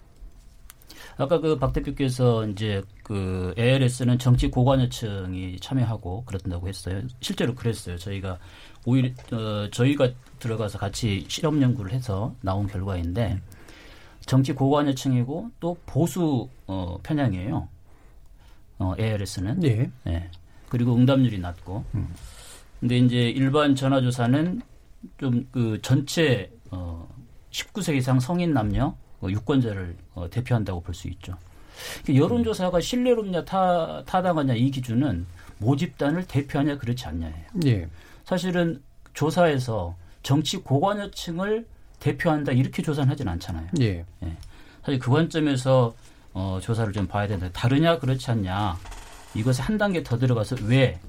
아까 그 박 대표께서 이제 그 ARS는 정치 고관여층이 참여하고 그렇다고 했어요. 실제로 그랬어요. 저희가 오히려 어, 저희가 들어가서 같이 실험 연구를 해서 나온 결과인데 정치 고관여층이고 또 보수 어, 편향이에요. 어, ARS는. 예. 네. 그리고 응답률이 낮고. 근데 이제 일반 전화조사는 좀 그 전체 어 19세 이상 성인 남녀 어, 유권자를 어, 대표한다고 볼 수 있죠. 그러니까 여론조사가 신뢰롭냐 타, 타당하냐 이 기준은 모집단을 대표하냐 그렇지 않냐예요. 예. 사실은 조사에서 정치 고관여층을 대표한다 이렇게 조사는 하진 않잖아요. 예. 사실 그 관점에서 어, 조사를 좀 봐야 된다. 다르냐 그렇지 않냐 이것에 한 단계 더 들어가서 왜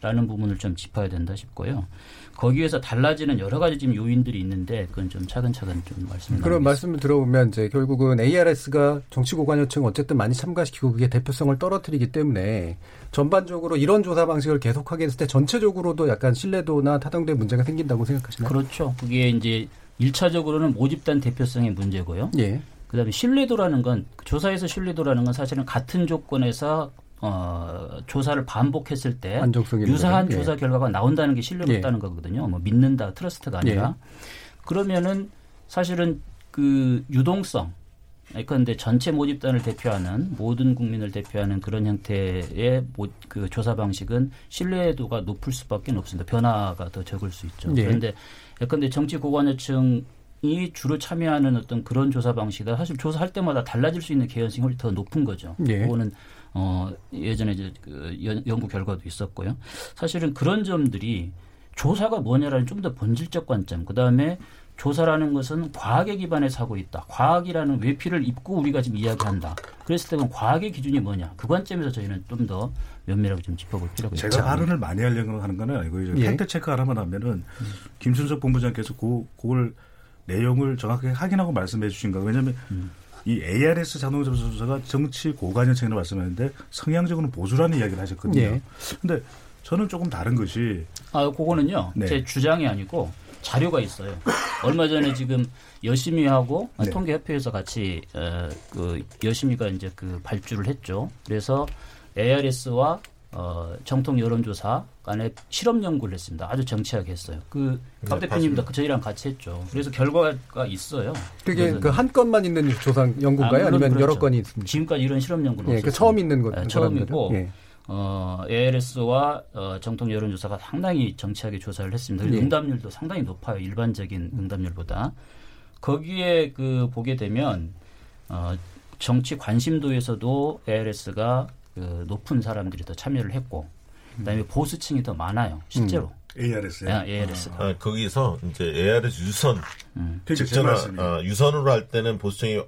라는 부분을 좀 짚어야 된다 싶고요. 거기에서 달라지는 여러 가지 지금 요인들이 있는데 그건 좀 차근차근 좀 말씀을 그런 말씀을 들어보면 이제 결국은 ARS가 정치 고관여층 어쨌든 많이 참가시키고 그게 대표성을 떨어뜨리기 때문에 전반적으로 이런 조사 방식을 계속하게 했을 때 전체적으로도 약간 신뢰도나 타당도에 문제가 생긴다고 생각하시나요? 그렇죠. 그게 이제 일차적으로는 모집단 대표성의 문제고요. 예. 그다음에 신뢰도라는 건 조사에서 신뢰도라는 건 사실은 같은 조건에서 어, 조사를 반복했을 때 유사한 예. 조사 결과가 나온다는 게 신뢰가 높다는 거거든요. 뭐 믿는다, 트러스트가 아니라 그러면은 사실은 그 유동성 그런데 전체 모집단을 대표하는 모든 국민을 대표하는 그런 형태의 모, 그 조사 방식은 신뢰도가 높을 수밖에 없습니다. 변화가 더 적을 수 있죠. 예. 그런데 예컨대 정치 고관여층 이 주로 참여하는 어떤 그런 조사 방식이다. 사실 조사할 때마다 달라질 수 있는 개연성이 훨씬 더 높은 거죠. 예. 그거는 어 예전에 이제 그 연, 연구 결과도 있었고요. 사실은 그런 점들이 조사가 뭐냐라는 좀 더 본질적 관점, 그 다음에 조사라는 것은 과학에 기반해서 하고 있다. 과학이라는 외피를 입고 우리가 지금 이야기한다. 그랬을 때 그럼 과학의 기준이 뭐냐? 그 관점에서 저희는 좀 더 면밀하게 좀 짚어볼 필요가 있죠. 제가 발언을 많이 하려고 하는 건 아니고 이제 예. 팩트 체크 하나만 하면은 김순석 본부장께서 그 그걸 내용을 정확하게 확인하고 말씀해 주신 거예요. 왜냐하면 이 ARS 자동차 조사가 정치 고관여층이라고 말씀하는데 성향적으로는 보수라는 이야기를 하셨거든요. 예. 근데 저는 조금 다른 것이 아, 그거는요. 네. 제 주장이 아니고 자료가 있어요. 얼마 전에 지금 여심이 하고 네. 통계협회에서 같이 어, 그 여심이가 이제 그 발주를 했죠. 그래서 ARS와 어, 정통 여론조사 간에 실험 연구를 했습니다. 아주 정치하게 했어요. 그박 네, 대표님도 그 저희랑 같이 했죠. 그래서 결과가 있어요. 그게 그래서 그한 건만 있는 조사 연구인가요? 아, 니면 여러 그렇죠. 건이 있습니까? 지금까지 이런 실험 연구는 예, 없었어요. 그 처음 있는 것 네, 사람들은? 처음이고 예. 어, ALS와 어, 정통 여론조사가 상당히 정치하게 조사를 했습니다. 예. 응답률도 상당히 높아요. 일반적인 응답률보다. 거기에 그 보게 되면 어, 정치 관심도에서도 ALS가 그 높은 사람들이 더 참여를 했고 그다음에 보수층이 더 많아요. 실제로. ARS. 아, ARS. 아, 거기서 이제 ARS 유선 그게 제 직전. 아, 유선으로 할 때는 보수층이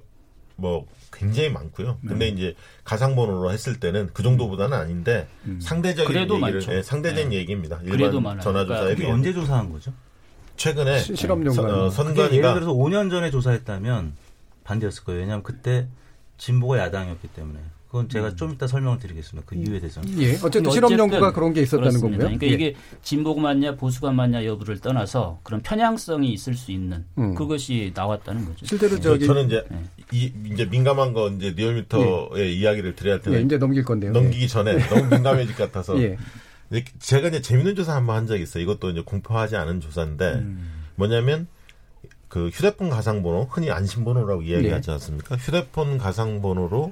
뭐 굉장히 많고요. 네. 근데 이제 가상번호로 했을 때는 그 정도보다는 아닌데 상대적인 그래도 얘기를 많죠. 예, 상대적인 네. 얘기입니다. 그래도 일반 많아요. 전화 조사에 그러니까 비해 언제 조사한 거죠? 최근에 시- 실험 연구 선- 어, 그게 선관위가 예를 들어서 5년 전에 조사했다면 반대였을 거예요. 왜냐하면 그때 진보가 야당이었기 때문에. 그건 제가 좀 이따 설명을 드리겠습니다. 그 이유에 대해서는. 예, 어쨌든 실험 연구가 그런 게 있었다는 그렇습니다. 거고요. 그러니까 예. 이게 진보가 맞냐 보수가 맞냐 여부를 떠나서 그런 편향성이 있을 수 있는 음. 그것이 나왔다는 거죠. 실제로 저, 저기 저는 이제 네. 이 이제 민감한 거 이제 리얼미터의 이야기를 드려야 할 텐데 예, 이제 넘길 건데요. 넘기기 전에 너무 민감해질 것 같아서 예. 제가 이제 재밌는 조사 한번 한 적이 있어요. 이것도 이제 공표하지 않은 조사인데 음. 뭐냐면 그 휴대폰 가상번호 흔히 안심번호라고 이야기하지 않습니까? 휴대폰 가상번호로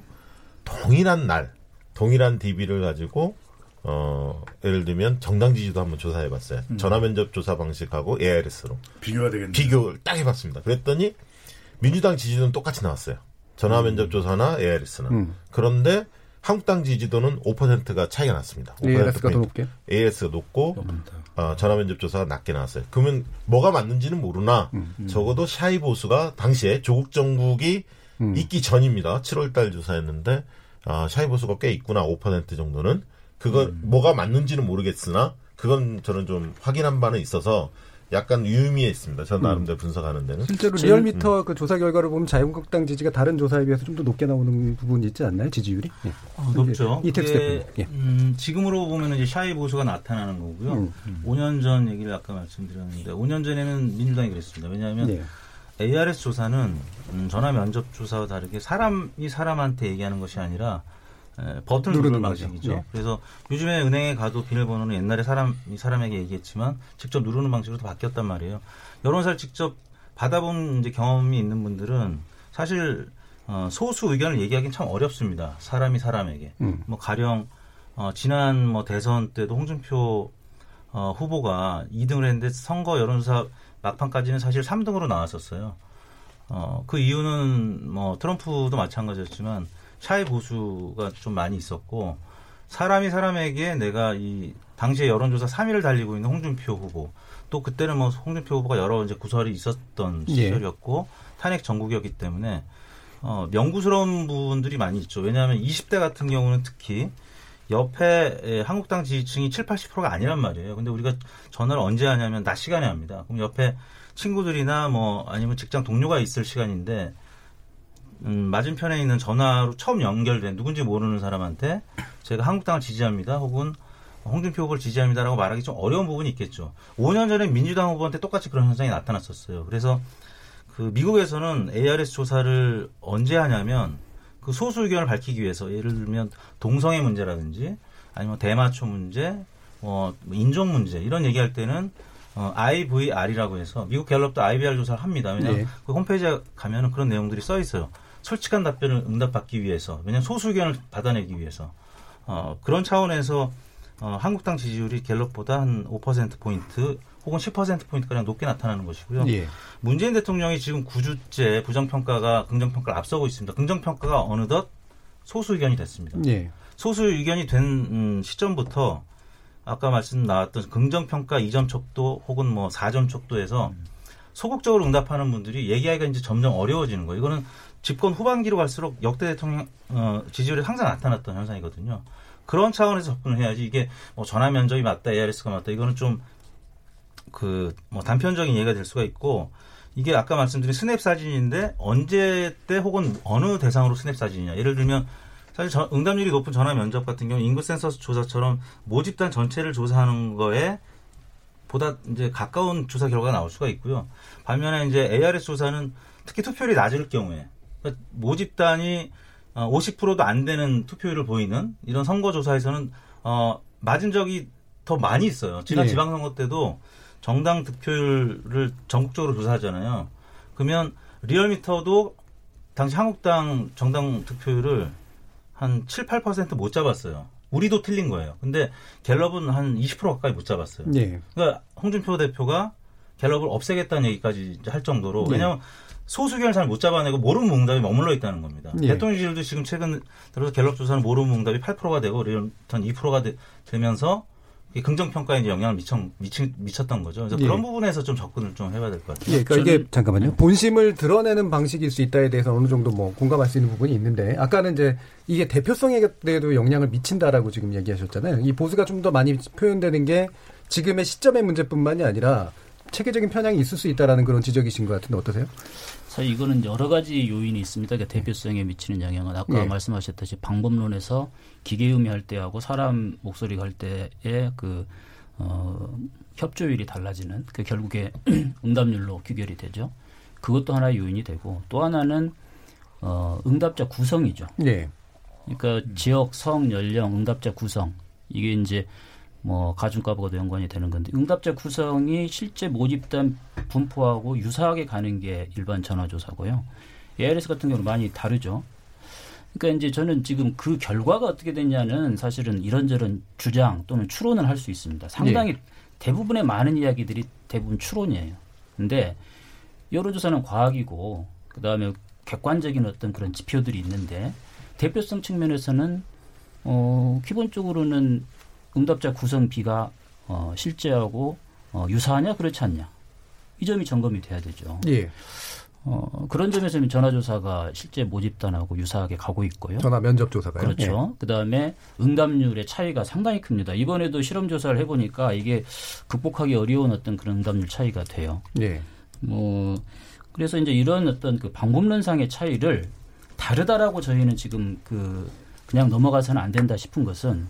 동일한 날 동일한 DB를 가지고 어 예를 들면 정당 지지도 한번 조사해 봤어요. 전화 면접 조사 방식하고 ARS로 비교가 되겠네요. 비교를 딱 해 봤습니다. 그랬더니 민주당 지지도는 똑같이 나왔어요. 전화 면접 조사나 ARS나. 음. 그런데 한국당 지지도는 5%가 차이가 났습니다. 5% ARS가 더. 높게? AS가 높고 어, 전화 면접 조사가 낮게 나왔어요. 그러면 뭐가 맞는지는 모르나 적어도 샤이 보수가 당시에 조국 정국이 있기 전입니다. 7월달 조사했는데 아, shy 보수가 꽤 있구나 5% 정도는 그거 뭐가 맞는지는 모르겠으나 그건 저는 좀 확인한 바는 있어서 약간 유의미했습니다. 전 나름대로 분석하는 데는 실제로 저는- 리얼미터 그 조사 결과를 보면 자유한국당 지지가 다른 조사에 비해서 좀 더 높게 나오는 부분이 있지 않나요? 지지율이? 예. 어, 높죠. 이택수 그게, 대표님. 예. 음, 지금으로 보면 이제 shy 보수가 나타나는 거고요. 음, 5년 전 얘기를 아까 말씀드렸는데 5년 전에는 민주당이 그랬습니다. 왜냐하면 예. ARS 조사는 음, 전화 면접 조사와 다르게 사람이 사람한테 얘기하는 것이 아니라 에, 버튼을 누르는. 방식이죠. 예. 그래서 요즘에 은행에 가도 비밀번호는 옛날에 사람이 사람에게 얘기했지만 직접 누르는 방식으로 바뀌었단 말이에요. 여론사를 직접 받아본 이제 경험이 있는 분들은 사실 어, 소수 의견을 얘기하기는 참 어렵습니다. 사람이 사람에게. 음. 뭐 가령 어, 지난 뭐 대선 때도 홍준표 어, 후보가 2등을 했는데 선거 여론조사 막판까지는 사실 3등으로 나왔었어요. 어, 그 이유는 뭐 트럼프도 마찬가지였지만 샤이 보수가 좀 많이 있었고 사람이 사람에게 내가 이 당시에 여론조사 3위를 달리고 있는 홍준표 후보 또 그때는 뭐 홍준표 후보가 여러 이제 구설이 있었던 예. 시절이었고 탄핵 전국이었기 때문에 어, 명구스러운 부분들이 많이 있죠. 왜냐하면 20대 같은 경우는 특히 옆에 에, 한국당 지지층이 7, 80%가 아니란 말이에요. 근데 우리가 전화를 언제 하냐면 낮 시간에 합니다. 그럼 옆에 친구들이나 뭐 아니면 직장 동료가 있을 시간인데 음, 맞은편에 있는 전화로 처음 연결된 누군지 모르는 사람한테 제가 한국당을 지지합니다. 혹은 홍준표 후보를 지지합니다라고 말하기 좀 어려운 부분이 있겠죠. 5년 전에 민주당 후보한테 똑같이 그런 현상이 나타났었어요. 그래서 그 미국에서는 ARS 조사를 언제 하냐면 그 소수 의견을 밝히기 위해서 예를 들면 동성애 문제라든지 아니면 대마초 문제, 뭐 인종 문제 이런 얘기할 때는 어, IVR이라고 해서 미국 갤럽도 IVR 조사를 합니다. 왜냐하면 네. 그 홈페이지에 가면은 그런 내용들이 써 있어요. 솔직한 답변을 응답받기 위해서, 왜냐하면 소수 의견을 받아내기 위해서 어, 그런 차원에서 어, 한국당 지지율이 갤럽보다 한 5% 포인트 혹은 10% 포인트 가량 높게 나타나는 것이고요. 예. 문재인 대통령이 지금 9주째 부정평가가 긍정평가를 앞서고 있습니다. 긍정평가가 어느덧 소수 의견이 됐습니다. 예. 소수 의견이 된 음, 시점부터 아까 말씀 나왔던 긍정평가 2점 척도 혹은 뭐 4점 척도에서 소극적으로 응답하는 분들이 얘기하기가 이제 점점 어려워지는 거예요. 이거는 집권 후반기로 갈수록 역대 대통령 어, 지지율이 항상 나타났던 현상이거든요. 그런 차원에서 접근을 해야지 이게 뭐 전화 면접이 맞다, ARS가 맞다 이거는 좀 그 뭐 단편적인 얘기가 될 수가 있고 이게 아까 말씀드린 스냅 사진인데 언제 때 혹은 어느 대상으로 스냅 사진이냐 예를 들면 사실 저- 응답률이 높은 전화 면접 같은 경우 인구 센서스 조사처럼 모집단 전체를 조사하는 거에 보다 이제 가까운 조사 결과가 나올 수가 있고요. 반면에 이제 ARS 조사는 특히 투표율이 낮을 경우에 그러니까 모집단이 어, 50%도 안 되는 투표율을 보이는 이런 선거 조사에서는 어, 맞은 적이 더 많이 있어요. 지난 네. 지방선거 때도 정당 득표율을 전국적으로 조사하잖아요. 그러면 리얼미터도 당시 한국당 정당 득표율을 한 7, 8%못 잡았어요. 우리도 틀린 거예요. 근데 갤럽은 한 20% 가까이 못 잡았어요. 예. 그러니까 홍준표 대표가 갤럽을 없애겠다는 얘기까지 할 정도로 예. 왜냐하면 소수견을 잘 못 잡아내고 모르는 응답이 머물러 있다는 겁니다. 예. 대통령 지지율도 지금 최근 들어서 갤럽 조사는 모르는 응답이 8%가 되고 리얼미터는 2%가 되, 면서 긍정 평가에 영향을 미쳐, 미치, 미쳤던 거죠. 그래서 예. 그런 부분에서 좀 접근을 좀 해봐야 될 것 같아요. 예, 그러니까 이게 잠깐만요. 본심을 드러내는 방식일 수 있다에 대해서 어느 정도 뭐 공감할 수 있는 부분이 있는데 아까는 이제 이게 대표성에도 영향을 미친다라고 지금 얘기하셨잖아요. 이 보수가 좀 더 많이 표현되는 게 지금의 시점의 문제뿐만이 아니라 체계적인 편향이 있을 수 있다라는 그런 지적이신 것 같은데 어떠세요? 사실 이거는 여러 가지 요인이 있습니다. 그러니까 대표성에 미치는 영향은 아까 네. 말씀하셨듯이 방법론에서 기계음이 할 때하고 사람 목소리가 할 때의 그 어, 협조율이 달라지는 그 결국에 응답률로 귀결이 되죠. 그것도 하나의 요인이 되고 또 하나는 어, 응답자 구성이죠. 네. 그러니까 지역, 성, 연령, 응답자 구성 이게 이제 뭐 가중가보고도 연관이 되는 건데 응답자 구성이 실제 모집단 분포하고 유사하게 가는 게 일반 전화조사고요. ARS 같은 경우는 많이 다르죠. 그러니까 이제 저는 지금 그 결과가 어떻게 됐냐는 사실은 이런저런 주장 또는 추론을 할 수 있습니다. 상당히 예. 대부분의 많은 이야기들이 대부분 추론이에요. 근데 여론조사는 과학이고 그다음에 객관적인 어떤 그런 지표들이 있는데 대표성 측면에서는 어 기본적으로는 응답자 구성 비가 어 실제하고 어 유사하냐 그렇지 않냐 이 점이 점검이 돼야 되죠. 예. 어 그런 점에서는 전화조사가 실제 모집단하고 유사하게 가고 있고요. 전화 면접 조사가요. 그렇죠. 그다음에 응답률의 차이가 상당히 큽니다. 이번에도 실험 조사를 해보니까 이게 극복하기 어려운 어떤 그런 응답률 차이가 돼요. 예. 뭐 그래서 이제 이런 어떤 그 방법론상의 차이를 다르다라고 저희는 지금 그 그냥 넘어가서는 안 된다 싶은 것은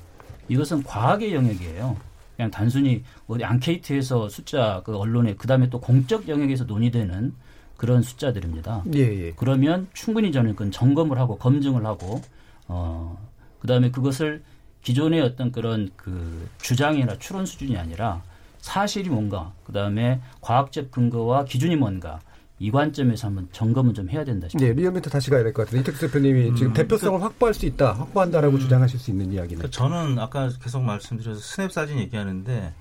이것은 과학의 영역이에요. 그냥 단순히 어디 앙케이트에서 숫자 그 언론에 그다음에 또 공적 영역에서 논의되는 그런 숫자들입니다. 예, 예. 그러면 충분히 저는 그건 점검을 하고 검증을 하고 어 그다음에 그것을 기존의 어떤 그런 그 주장이나 추론 수준이 아니라 사실이 뭔가 그다음에 과학적 근거와 기준이 뭔가 이 관점에서 한번 점검을 좀 해야 된다 싶습니다. 네, 리얼미터 다시 가야 될 것 같은데 이택수 대표님이 지금 대표성을 확보할 수 있다, 확보한다라고 주장하실 수 있는 이야기는. 그러니까 저는 아까 계속 말씀드려서 스냅 사진 얘기하는데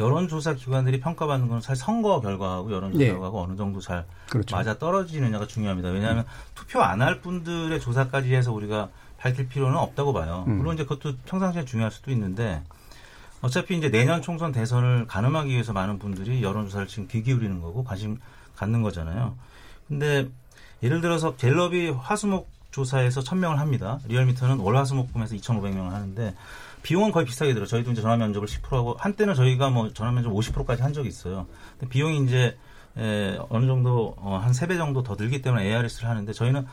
여론조사 기관들이 평가받는 건 사실 선거 결과하고 여론조사 네. 결과가 어느 정도 잘 그렇죠. 맞아 떨어지느냐가 중요합니다. 왜냐하면 투표 안 할 분들의 조사까지 해서 우리가 밝힐 필요는 없다고 봐요. 음. 물론 이제 그것도 평상시에 중요할 수도 있는데 어차피 이제 내년 총선 대선을 가늠하기 위해서 많은 분들이 여론조사를 지금 귀 기울이는 거고 관심 갖는 거잖아요. 근데 예를 들어서 갤럽이 화수목 조사에서 1000명을 합니다. 리얼미터는 월화수목금에서 2,500명을 하는데 비용은 거의 비슷하게 들어요. 저희도 이제 전화 면접을 10%하고 한때는 저희가 뭐 전화 면접 50%까지 한 적이 있어요. 근데 비용이 이제 에, 어느 정도 어, 한 3배 정도 더 들기 때문에 ARS를 하는데 저희는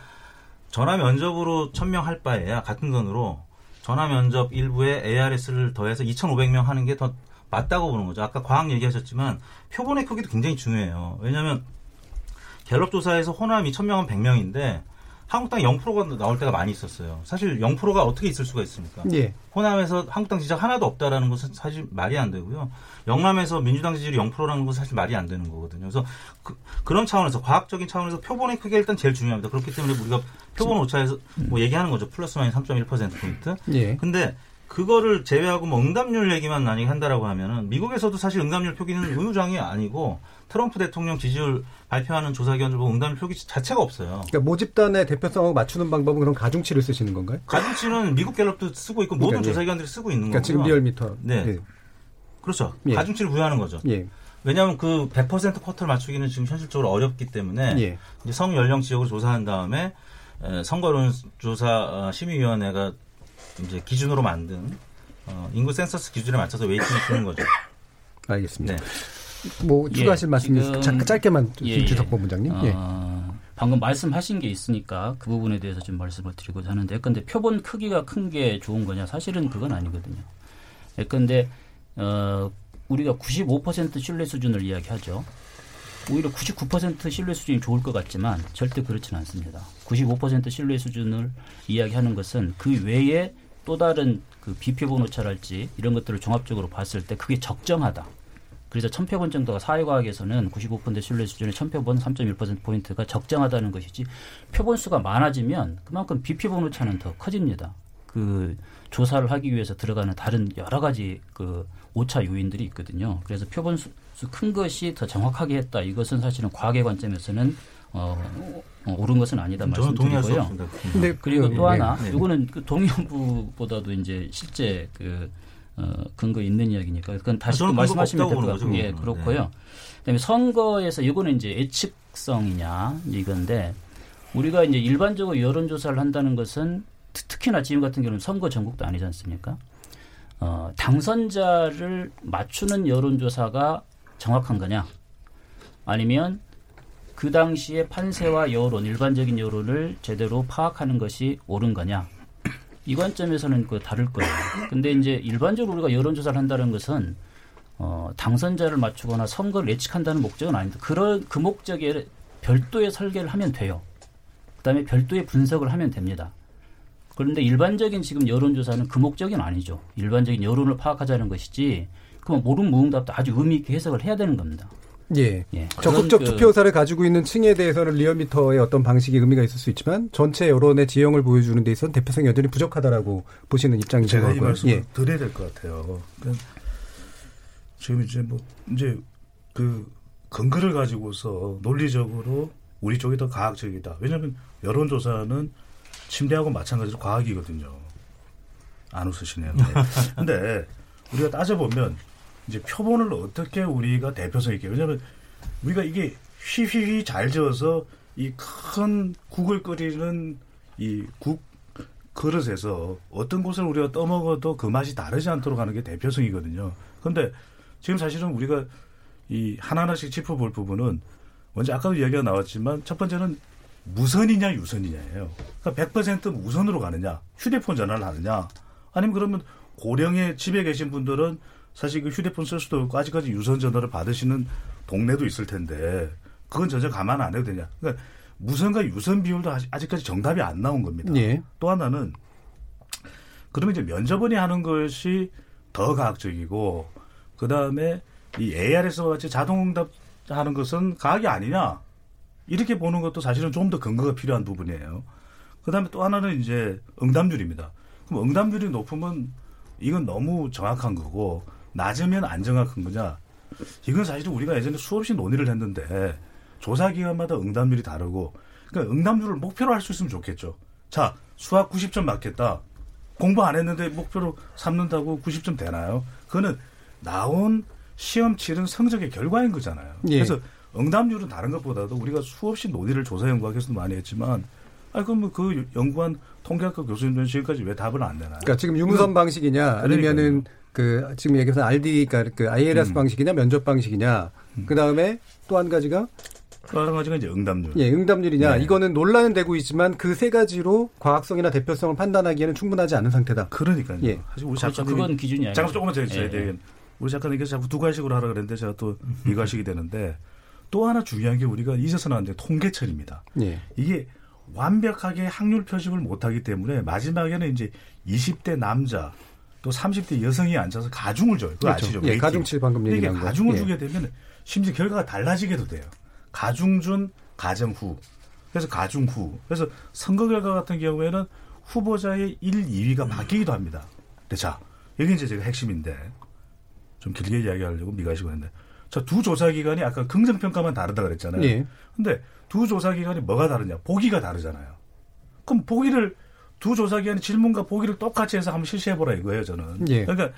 전화 면접으로 1000명 할 바에야 같은 돈으로 전화 면접 일부에 ARS를 더해서 2,500명 하는 게 더 맞다고 보는 거죠. 아까 과학 얘기하셨지만 표본의 크기도 굉장히 중요해요. 왜냐하면 갤럽 조사에서 호남 2,000명은 100명인데 한국당 0%가 나올 때가 많이 있었어요. 사실 0%가 어떻게 있을 수가 있습니까? 예. 호남에서 한국당 지지자 하나도 없다라는 것은 사실 말이 안 되고요. 영남에서 민주당 지지율이 0%라는 것은 사실 말이 안 되는 거거든요. 그래서 그, 런 차원에서 과학적인 차원에서 표본의 크기가 일단 제일 중요합니다. 그렇기 때문에 우리가 표본 오차에서 뭐 얘기하는 거죠. 플러스 마이너스 3.1% 포인트. 예. 근데 그거를 제외하고 뭐 응답률 얘기만 만약에 한다라고 하면은 미국에서도 사실 응답률 표기는 의무장이 아니고 트럼프 대통령 지지율 발표하는 조사기관들 보고 응답률 표기 자체가 없어요. 그러니까 모집단의 대표성을 맞추는 방법은 그럼 가중치를 쓰시는 건가요? 가중치는 미국 갤럽도 쓰고 있고 모든 그러니까, 예. 조사기관들이 쓰고 있는 그러니까 거고요. 지금 리얼미터. 네. 예. 그렇죠. 예. 가중치를 부여하는 거죠. 예. 왜냐하면 그 100% 쿼터를 맞추기는 지금 현실적으로 어렵기 때문에 예. 성연령 지역을 조사한 다음에 에, 선거 여론조사 어, 심의위원회가 이제 기준으로 만든 어, 인구 센서스 기준에 맞춰서 weighting을 주는 거죠. 알겠습니다. 네. 뭐 추가하실 예, 말씀이 지금- 잠깐 짧게만 좀 예, 예. 김춘석 본부장님. 예. 어, 방금 말씀하신 게 있으니까 그 부분에 대해서 좀 말씀을 드리고자 하는데, 근데 표본 크기가 큰 게 좋은 거냐? 사실은 그건 아니거든요. 근데 어, 우리가 95% 신뢰 수준을 이야기하죠. 오히려 99% 신뢰 수준이 좋을 것 같지만 절대 그렇지는 않습니다. 95% 신뢰 수준을 이야기하는 것은 그 외에 또 다른 그 비표본 오차랄지 이런 것들을 종합적으로 봤을 때 그게 적정하다. 그래서 천표본 정도가 사회과학에서는 95% 신뢰 수준의 천표본 3.1%포인트가 적정하다는 것이지 표본 수가 많아지면 그만큼 비표본 오차는 더 커집니다. 그 조사를 하기 위해서 들어가는 다른 여러 가지 그 오차 요인들이 있거든요. 그래서 표본 수 큰 것이 더 정확하게 했다. 이것은 사실은 과학의 관점에서는 어, 어, 옳은 것은 아니다 말씀드리고요. 없습니다. 근데 그리고 그, 또 예, 하나, 네. 이거는 그 동의연부보다도 이제 실제 그 어, 근거 있는 이야기니까 그건 다시 또 근거가 말씀하시면 될 것 같고, 예. 그렇고요. 그다음에 선거에서 이거는 이제 예측성이냐 이건데 우리가 이제 일반적으로 여론조사를 한다는 것은 특- 특히나 지금 같은 경우는 선거 전국도 아니지 않습니까? 어, 당선자를 맞추는 여론조사가 정확한 거냐? 아니면 그 당시에 판세와 여론, 일반적인 여론을 제대로 파악하는 것이 옳은 거냐? 이 관점에서는 그 다를 거예요. 근데 이제 일반적으로 우리가 여론조사를 한다는 것은 어, 당선자를 맞추거나 선거를 예측한다는 목적은 아닙니다. 그런 그 목적에 별도의 설계를 하면 돼요. 그다음에 별도의 분석을 하면 됩니다. 그런데 일반적인 지금 여론조사는 그 목적은 아니죠. 일반적인 여론을 파악하자는 것이지, 그럼 모른 무응답도 아주 의미 있게 해석을 해야 되는 겁니다. 예. 예. 적극적 그- 투표사를 가지고 있는 층에 대해서는 리얼미터의 어떤 방식이 의미가 있을 수 있지만 전체 여론의 지형을 보여주는 데 있어서는 대표성이 여전히 부족하다라고 보시는 입장이신 제가 이. 말씀을 예. 드려야 될 것 같아요. 그러니까 지금 이제 뭐 이제 그 근거를 가지고서 논리적으로 우리 쪽이 더 과학적이다. 왜냐하면 여론조사는 침대하고 마찬가지로 과학이거든요. 안 웃으시네요. 네. 근데 우리가 따져보면 이제 표본을 어떻게 우리가 대표성 있게 왜냐하면 우리가 이게 휘휘휘 잘 지어서 이 큰 국을 끓이는 이 국 그릇에서 어떤 곳을 우리가 떠먹어도 그 맛이 다르지 않도록 하는 게 대표성이거든요. 그런데 지금 사실은 우리가 이 하나하나씩 짚어볼 부분은 먼저 아까도 이야기가 나왔지만 첫 번째는 무선이냐 유선이냐예요. 그러니까 100% 무선으로 가느냐, 휴대폰 전화를 하느냐, 아니면 그러면 고령의 집에 계신 분들은 사실 그 휴대폰 쓸 수도 없고 아직까지 유선 전화를 받으시는 동네도 있을 텐데 그건 전혀 감안 안 해도 되냐. 그러니까 무선과 유선 비율도 아직- 아직까지 정답이 안 나온 겁니다. 예. 또 하나는 그러면 이제 면접원이 하는 것이 더 과학적이고 그 다음에 이 AR에서 같이 자동응답 하는 것은 과학이 아니냐 이렇게 보는 것도 사실은 좀 더 근거가 필요한 부분이에요. 그 다음에 또 하나는 이제 응답률입니다. 그럼 응답률이 높으면 이건 너무 정확한 거고 낮으면 안 정확한 거냐? 이건 사실은 우리가 예전에 수없이 논의를 했는데 조사 기관마다 응답률이 다르고 그러니까 응답률을 목표로 할 수 있으면 좋겠죠. 자 수학 90점 맞겠다. 공부 안 했는데 목표로 삼는다고 90점 되나요? 그거는 나온 시험 치른 성적의 결과인 거잖아요. 예. 그래서 응답률은 다른 것보다도 우리가 수없이 논의를 조사 연구학에서도 많이 했지만 아 그럼 뭐 그 연구한 통계학과 교수님들은 지금까지 왜 답을 안 내나요? 그러니까 지금 유무선 방식이냐 아니면은 그 지금 얘기해서 RD 그러니까 그 ILS 음. 방식이냐 면접 방식이냐 그 다음에 또 한 가지가 또 한 가지가 이제 응답률. 예 응답률이냐 네. 이거는 논란은 되고 있지만 그 세 가지로 과학성이나 대표성을 판단하기에는 충분하지 않은 상태다. 그러니까요. 예. 사실 우리. 작가님이- 그건 기준이 아니죠. 잠깐 조금만 더 해주셔야 예, 돼요. 우리 작가님께서 자꾸 두 가지식으로 하라 그랬는데 제가 또 이가식이 되는데 또 하나 중요한 게 우리가 잊어서는 안 돼. 통계철입니다. 예. 이게 완벽하게 확률 표식을 못하기 때문에 마지막에는 이제 20대 남자 또 30대 여성이 앉아서 가중을 줘요. 그거 그렇죠. 아시죠? 예. 가중치 방금 이게 얘기한 거. 가중을 예. 주게 되면 심지어 결과가 달라지게도 돼요. 가중 준 가정 후. 그래서 가중 후. 그래서 선거 결과 같은 경우에는 후보자의 1, 2위가 바뀌기도 합니다. 근데 자, 여기 이제 제가 핵심인데 좀 길게 이야기하려고 미가시고 했는데 자, 두 조사 기관이 아까 긍정 평가만 다르다 그랬잖아요. 예. 근데 두 조사 기관이 뭐가 다르냐? 보기가 다르잖아요. 그럼 보기를 두 조사 기관의 질문과 보기를 똑같이 해서 한번 실시해 보라 이거예요, 저는. 예. 그러니까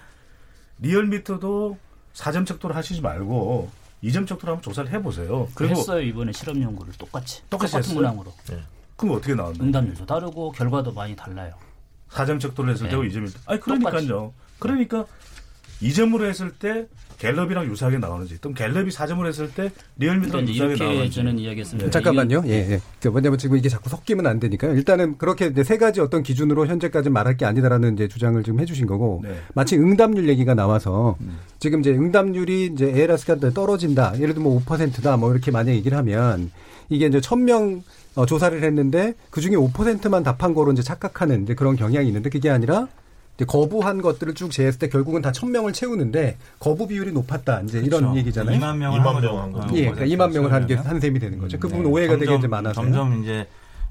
리얼미터도 사점 척도를 하시지 말고 이점 척도로 한번 조사를 해 보세요. 그리고 했어요 이번에 실험 연구를 똑같이 똑같이 똑같은 했어요? 문항으로 그럼 어떻게 나왔나요? 응답률도 다르고 결과도 많이 달라요. 사점 척도를 했을 네. 때고 이점일 때. 아니 그러니까요. 그러니까 이점으로 했을 때 갤럽이랑 유사하게 나오는지, 또 갤럽이 사점으로 했을 때 리얼미터랑 유사하게 이렇게 나오는지. 저는 이야기했습니다. 잠깐만요. 예, 예. 그 뭐냐면 지금 이게 자꾸 섞이면 안 되니까요. 일단은 그렇게 이제 세 가지 어떤 기준으로 현재까지 말할 게 아니다라는 이제 주장을 지금 해주신 거고, 네. 마치 응답률 얘기가 나와서 지금 이제 응답률이 이제 에라스가 떨어진다. 예를 들면 뭐 5%다. 뭐 이렇게 만약 얘기를 하면 이게 이제 1000명 어, 조사를 했는데 그 중에 5%만 답한 거로 이제 착각하는 이제 그런 경향이 있는데 그게 아니라 거부한 것들을 쭉 제했을 때 결국은 다 1000명을 채우는데 거부 비율이 높았다. 이제 이런 그렇죠. 얘기잖아요. 2만 명을 2만 한 거죠. 예, 그러니까 2만 명을 한 게. 한 셈이 되는 거죠. 그 부분 네. 오해가 되게 점점, 이제 많아서. 점점 이제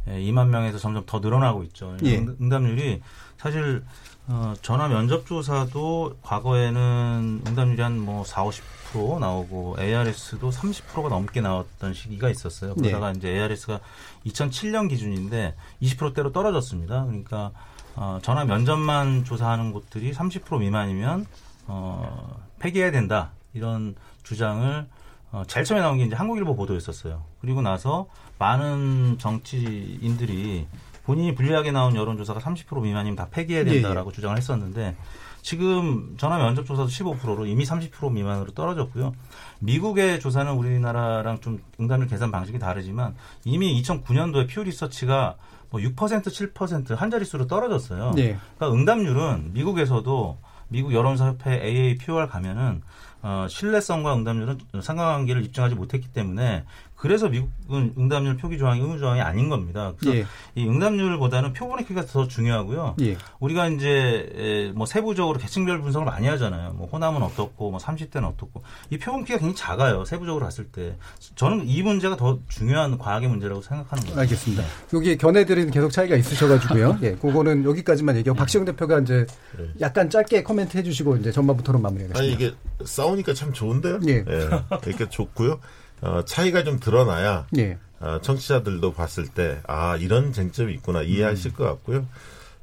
예, 2만 명에서 점점 더 늘어나고 있죠. 예. 응- 응답률이 사실 어, 전화 면접 조사도 과거에는 응답률이 한 뭐 4, 50% 나오고 ARS도 30%가 넘게 나왔던 시기가 있었어요. 네. 그러다가 이제 ARS가 2007년 기준인데 20%대로 떨어졌습니다. 그러니까 어, 전화 면접만 조사하는 곳들이 30% 미만이면 어, 폐기해야 된다 이런 주장을 어, 제일 처음에 나온 게 이제 한국일보 보도였었어요. 그리고 나서 많은 정치인들이 본인이 불리하게 나온 여론조사가 30% 미만이면 다 폐기해야 예, 된다라고 주장을 했었는데 지금 전화 면접 조사도 15%로 이미 30% 미만으로 떨어졌고요. 미국의 조사는 우리나라랑 좀 응답률 계산 방식이 다르지만 이미 2009년도에 퓨 리서치가 뭐 6% 7%한 자릿수로 떨어졌어요. 예. 그러니까 응답률은 미국에서도 미국 여론조사협회 AAPOR 가면은 어, 신뢰성과 응답률은 상관관계를 입증하지 못했기 때문에 그래서 미국은 응답률 표기 조항이 의무 조항이 아닌 겁니다. 그래서 예. 이 응답률보다는 표본의 더 중요하고요. 예. 우리가 이제 에, 뭐 세부적으로 계층별 분석을 많이 하잖아요. 뭐 호남은 어떻고 뭐 30대는 어떻고 이 표본 키가 굉장히 작아요. 세부적으로 봤을 때 저는 이 문제가 더 중요한 과학의 문제라고 생각하는 거예요. 알겠습니다. 여기 견해들은 계속 차이가 있으셔가지고요. 예, 그거는 여기까지만 얘기하고 박시영 대표가 이제 약간 짧게 코멘트 해주시고 이제 전반부 토론 마무리하겠습니다. 아니 이게 싸우니까 참 좋은데요. 예. 이렇게 좋고요. 어, 차이가 좀 드러나야 예. 어, 청취자들도 봤을 때 아 이런 쟁점이 있구나 이해하실 것 같고요.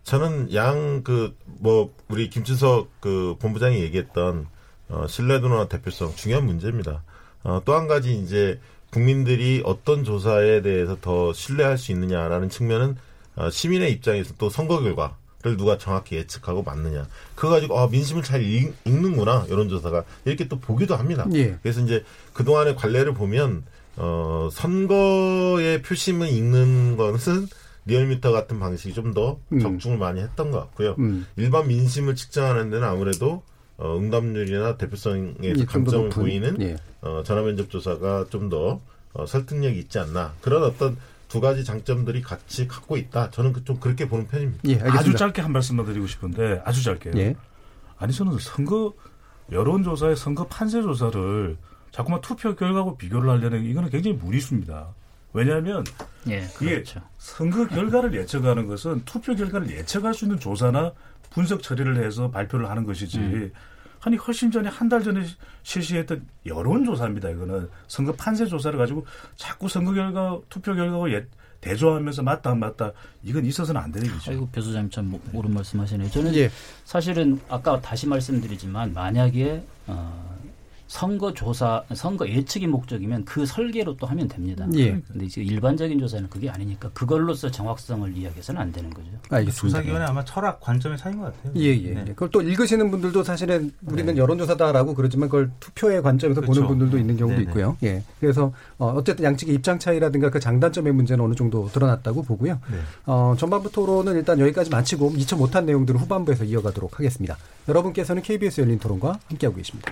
저는 양 그 뭐 우리 김준석 그 본부장이 얘기했던 어, 신뢰도나 대표성 중요한 문제입니다. 어, 또 한 가지 이제 국민들이 어떤 조사에 대해서 더 신뢰할 수 있느냐라는 측면은 어, 시민의 입장에서 또 선거 결과 를 누가 정확히 예측하고 맞느냐 그거 가지고 아, 민심을 잘 읽, 읽는구나 여론조사가 이렇게 또 보기도 합니다. 예. 그래서 이제 그 동안의 관례를 보면 어, 선거의 표심을 읽는 것은 리얼미터 같은 방식이 좀더 음. 적중을 많이 했던 것 같고요. 음. 일반 민심을 측정하는 데는 아무래도 어, 응답률이나 대표성에서 예, 좀더 높은, 보이는 예. 어, 전화면접 조사가 좀더 어, 설득력이 있지 않나 그런 어떤 두 가지 장점들이 같이 갖고 있다. 저는 그- 좀 그렇게 보는 편입니다. 예. 아주 짧게 한 말씀만 드리고 싶은데 아주 짧게요. 예. 아니 저는 선거 여론조사의 선거 판세 조사를 자꾸만 투표 결과하고 비교를 하려는 이거는 굉장히 무리수입니다. 왜냐하면 예, 이게 그렇죠. 선거 결과를 예측하는 것은 투표 결과를 예측할 수 있는 조사나 분석 처리를 해서 발표를 하는 것이지. 음. 아니 훨씬 전에 한 달 전에 시- 실시했던 여론조사입니다. 이거는 선거 판세 조사를 가지고 자꾸 선거 결과 투표 결과하고 예, 대조하면서 맞다 안 맞다 이건 있어서는 안 되는 거죠. 아이고 교수장님 참 모- 옳은 말씀하시네요. 저는 예. 사실은 아까 다시 말씀드리지만 만약에 어, 선거 조사, 선거 예측이 목적이면 그 설계로 또 하면 됩니다. 예. 근데 이제 일반적인 조사는 그게 아니니까 그걸로서 정확성을 이야기해서는 안 되는 거죠. 알겠습니다. 조사기관의 아마 철학 관점의 차이인 것 같아요. 예, 예. 네. 그걸 또 읽으시는 분들도 사실은 우리는 여론조사다라고 그러지만 그걸 투표의 관점에서 그렇죠. 보는 분들도 있는 경우도 네네. 있고요. 예. 그래서 어, 어쨌든 양측의 입장 차이라든가 그 장단점의 문제는 어느 정도 드러났다고 보고요. 네. 어, 전반부 토론은 일단 여기까지 마치고 미처 못한 내용들은 후반부에서 이어가도록 하겠습니다. 여러분께서는 KBS 열린 토론과 함께하고 계십니다.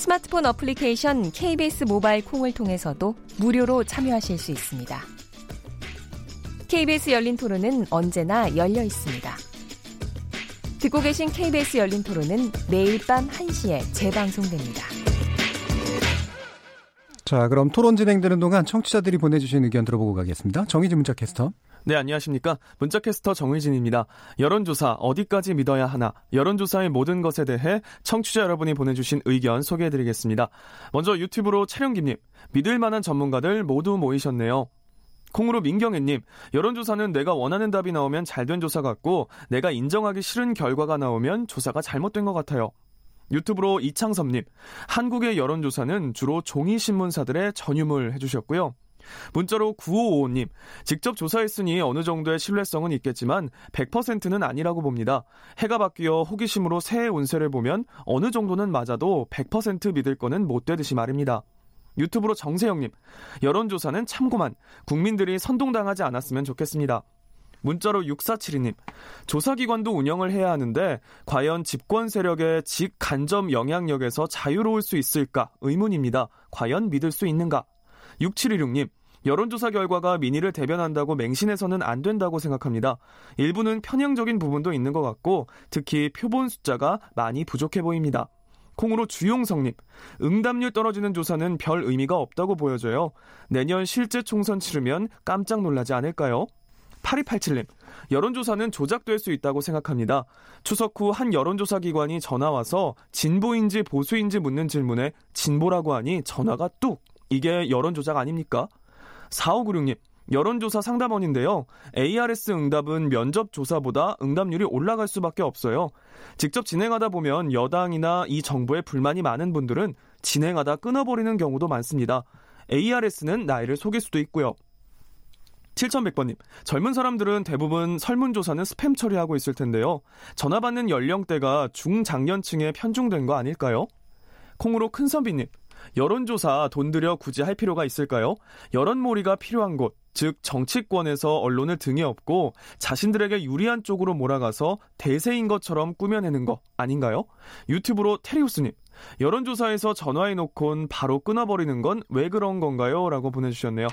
스마트폰 어플리케이션 KBS 모바일 콩을 통해서도 무료로 참여하실 수 있습니다. KBS 열린 토론은 언제나 열려 있습니다. 듣고 계신 KBS 열린 토론은 매일 밤 1시에 재방송됩니다. 자, 그럼 토론 진행되는 동안 청취자들이 보내주신 의견 들어보고 가겠습니다. 정의진 문자 캐스터. 네, 안녕하십니까. 문자캐스터 정의진입니다. 여론조사 어디까지 믿어야 하나? 여론조사의 모든 것에 대해 청취자 여러분이 보내주신 의견 소개해드리겠습니다. 먼저 유튜브로 촬영기님, 믿을 만한 전문가들 모두 모이셨네요. 콩으로 민경애님, 여론조사는 내가 원하는 답이 나오면 잘된 조사 같고, 내가 인정하기 싫은 결과가 나오면 조사가 잘못된 것 같아요. 유튜브로 이창섭님, 한국의 여론조사는 주로 종이신문사들의 전유물 해주셨고요. 문자로 9555님, 직접 조사했으니 어느 정도의 신뢰성은 있겠지만 100%는 아니라고 봅니다. 해가 바뀌어 호기심으로 새해 운세를 보면 어느 정도는 맞아도 100% 믿을 거는 못 되듯이 말입니다. 유튜브로 정세영님, 여론조사는 참고만 국민들이 선동당하지 않았으면 좋겠습니다. 문자로 6472님, 조사기관도 운영을 해야 하는데 과연 집권 세력의 직간접 영향력에서 자유로울 수 있을까 의문입니다. 과연 믿을 수 있는가? 6716님, 여론조사 결과가 민의를 대변한다고 맹신해서는 안 된다고 생각합니다. 일부는 편향적인 부분도 있는 것 같고 특히 표본 숫자가 많이 부족해 보입니다. 콩으로 주용성님, 응답률 떨어지는 조사는 별 의미가 없다고 보여져요. 내년 실제 총선 치르면 깜짝 놀라지 않을까요? 8287님, 여론조사는 조작될 수 있다고 생각합니다. 추석 후 한 여론조사 기관이 전화 와서 진보인지 보수인지 묻는 질문에 진보라고 하니 전화가 뚝! 이게 여론조작 아닙니까? 4596님, 여론조사 상담원인데요. ARS 응답은 면접 조사보다 응답률이 올라갈 수밖에 없어요. 직접 진행하다 보면 여당이나 이 정부에 불만이 많은 분들은 진행하다 끊어버리는 경우도 많습니다. ARS는 나이를 속일 수도 있고요. 7100번님, 젊은 사람들은 대부분 설문조사는 스팸 처리하고 있을 텐데요. 전화 받는 연령대가 중장년층에 편중된 거 아닐까요? 콩으로 큰선비님, 여론조사 돈 들여 굳이 할 필요가 있을까요? 여론몰이가 필요한 곳, 즉 정치권에서 언론을 등에 업고 자신들에게 유리한 쪽으로 몰아가서 대세인 것처럼 꾸며내는 거 아닌가요? 유튜브로 테리우스님, 여론조사에서 전화해놓곤 바로 끊어버리는 건 왜 그런 건가요? 라고 보내주셨네요.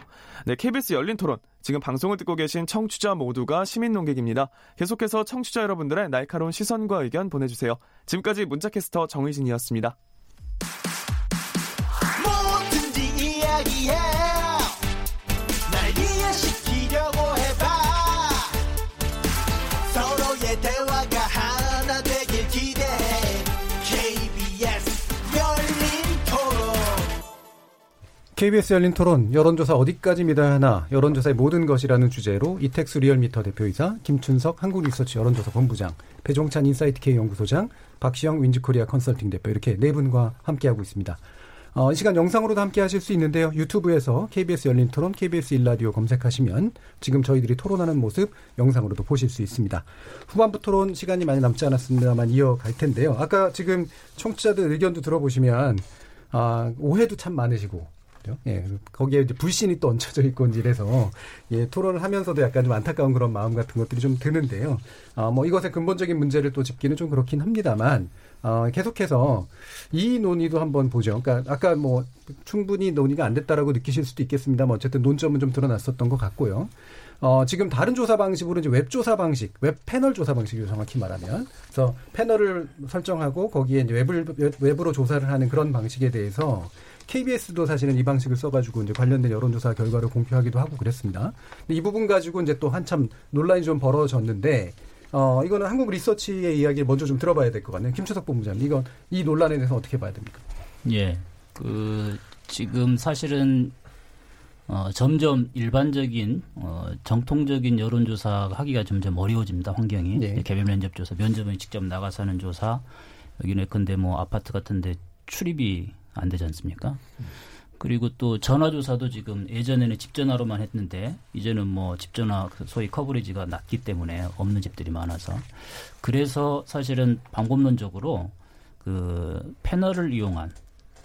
네, KBS 열린 토론. 지금 방송을 듣고 계신 청취자 모두가 시민 농객입니다. 계속해서 청취자 여러분들의 날카로운 시선과 의견 보내주세요. 지금까지 문자캐스터 정의진이었습니다. KBS 열린 토론. 여론조사 어디까지 믿어야 하나 여론조사의 모든 것이라는 주제로 이택수 리얼미터 대표이사 김춘석 한국리서치 여론조사 본부장 배종찬 인사이트K 연구소장 박시영 윈지코리아 컨설팅 대표 이렇게 네 분과 함께하고 있습니다. 어, 이 시간 영상으로도 함께 하실 수 있는데요. 유튜브에서 KBS 열린 토론, KBS 일라디오 검색하시면 지금 저희들이 토론하는 모습 영상으로도 보실 수 있습니다. 후반부 토론 시간이 많이 남지 않았습니다만 이어갈 텐데요. 아까 지금 청취자들 의견도 들어보시면 아, 오해도 참 많으시고 거죠. 예, 거기에 이제 불신이 또 얹혀져 있고 이래서 예, 토론을 하면서도 약간 좀 안타까운 그런 마음 같은 것들이 좀 드는데요. 어, 뭐 이것의 근본적인 문제를 또 짚기는 좀 그렇긴 합니다만 어, 계속해서 이 논의도 한번 보죠. 그러니까 아까 뭐 충분히 논의가 안 됐다라고 느끼실 수도 있겠습니다만 어쨌든 논점은 좀 드러났었던 것 같고요. 어, 지금 다른 조사 방식으로 이제 웹 조사 방식, 웹 패널 조사 방식이죠, 정확히 말하면. 그래서 패널을 설정하고 거기에 이제 웹을, 웹으로 조사를 하는 그런 방식에 대해서 KBS도 사실은 이 방식을 써가지고 이제 관련된 여론조사 결과를 공표하기도 하고 그랬습니다. 근데 이 부분 가지고 이제 또 한참 논란이 좀 벌어졌는데 어, 이거는 한국 리서치의 이야기를 먼저 좀 들어봐야 될 것 같네요. 김추석 본부장님, 이건 이 논란에 대해서 어떻게 봐야 됩니까? 예. 그, 지금 사실은, 어, 점점 일반적인, 어, 정통적인 여론조사 하기가 점점 어려워집니다, 환경이. 네. 개별 면접조사, 면접은 직접 나가서 하는 조사, 여기는 근데 뭐 아파트 같은데 출입이 안 되지 않습니까? 그리고 또 전화조사도 지금 예전에는 집전화로만 했는데 이제는 뭐 집전화 그 소위 커버리지가 낮기 때문에 없는 집들이 많아서 그래서 사실은 방법론적으로 그 패널을 이용한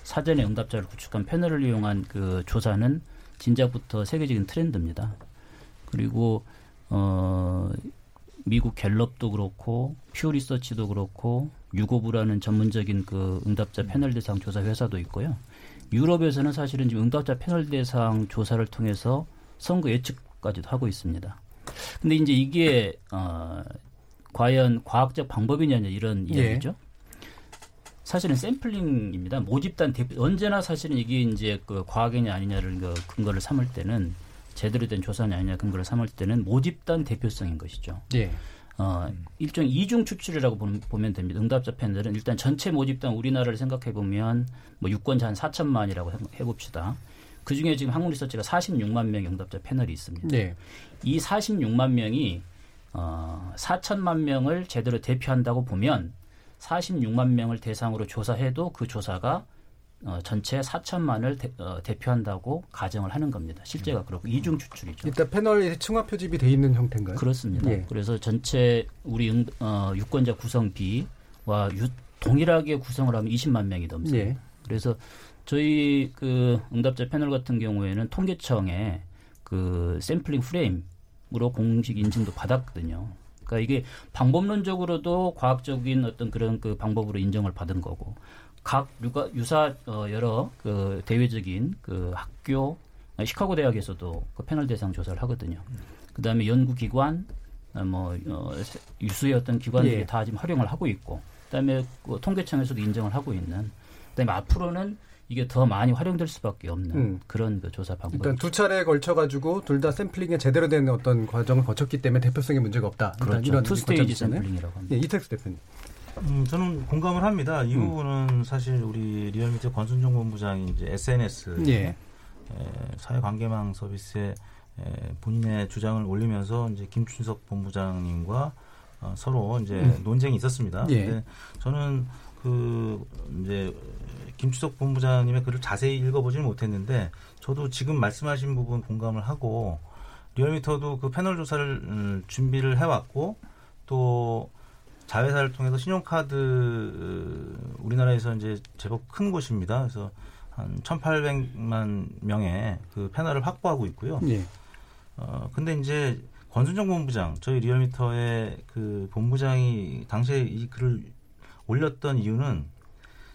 사전에 응답자를 구축한 패널을 이용한 그 조사는 진작부터 세계적인 트렌드입니다. 그리고 어 미국 갤럽도 그렇고 퓨 리서치도 그렇고 유고브라는 전문적인 그 응답자 패널 대상 조사 회사도 있고요. 유럽에서는 사실은 지금 응답자 패널 대상 조사를 통해서 선거 예측까지도 하고 있습니다. 근데 이제 이게 어 과연 과학적 방법이냐 이런 예. 이야기죠. 사실은 샘플링입니다. 모집단 대표 언제나 사실은 이게 이제 그 과학이냐 아니냐를 그 근거를 삼을 때는 제대로 된 조사냐 아니냐 근거를 삼을 때는 모집단 대표성인 것이죠. 예. 어, 일종 이중 추출이라고 보면, 됩니다. 응답자 패널은 일단 전체 모집단 우리나라를 생각해 보면 뭐 유권자 한 4천만이라고 해봅시다. 그 중에 지금 한국리서치가 46만 명의 응답자 패널이 있습니다. 네. 이 46만 명이 어, 4천만 명을 제대로 대표한다고 보면 46만 명을 대상으로 조사해도 그 조사가 어, 전체 4천만을 대, 어, 대표한다고 가정을 하는 겁니다. 실제가 그렇고 이중 추출이죠. 일단 패널이 층화 표집이 돼 있는 형태인가요? 그렇습니다. 예. 그래서 전체 우리 응, 어, 유권자 구성 비와 유, 동일하게 구성을 하면 20만 명이 넘습니다. 예. 그래서 저희 그 응답자 패널 같은 경우에는 통계청에 그 샘플링 프레임으로 공식 인증도 받았거든요. 그러니까 이게 방법론적으로도 과학적인 어떤 그런 그 방법으로 인정을 받은 거고 각 유가, 유사 어, 여러 그 대외적인 그 학교 시카고 대학에서도 그 패널 대상 조사를 하거든요. 그다음에 연구기관 어, 뭐 어, 유수의 어떤 기관들이 예. 다 지금 활용을 하고 있고 그다음에 그 통계청에서도 인정을 하고 있는 그다음에 앞으로는 이게 더 많이 활용될 수밖에 없는 음. 그런 그 조사 방법. 일단 두 차례에 걸쳐 가지고 둘 다 샘플링에 제대로 된 어떤 과정을 거쳤기 때문에 대표성에 문제가 없다. 그렇죠. 이런 two stage. sampling이라고 합니다. 예, 이택수 대표님. 음, 저는 공감을 합니다. 이 부분은 사실 우리 리얼미터 권순정 본부장이 이제 SNS 예. 에, 사회관계망 서비스에 에, 본인의 주장을 올리면서 이제 김춘석 본부장님과 어, 서로 이제 음. 논쟁이 있었습니다. 예. 근데 저는 그 이제 김춘석 본부장님의 글을 자세히 읽어보지는 못했는데 저도 지금 말씀하신 부분 공감을 하고 리얼미터도 그 패널 조사를 음, 준비를 해왔고 또 자회사를 통해서 신용카드 어, 우리나라에서 이제 제법 큰 곳입니다. 그래서 한 1,800만 명의 그 패널을 확보하고 있고요. 예. 어 근데 이제 권순정 본부장 저희 리얼미터의 그 본부장이 당시에 이 글을 올렸던 이유는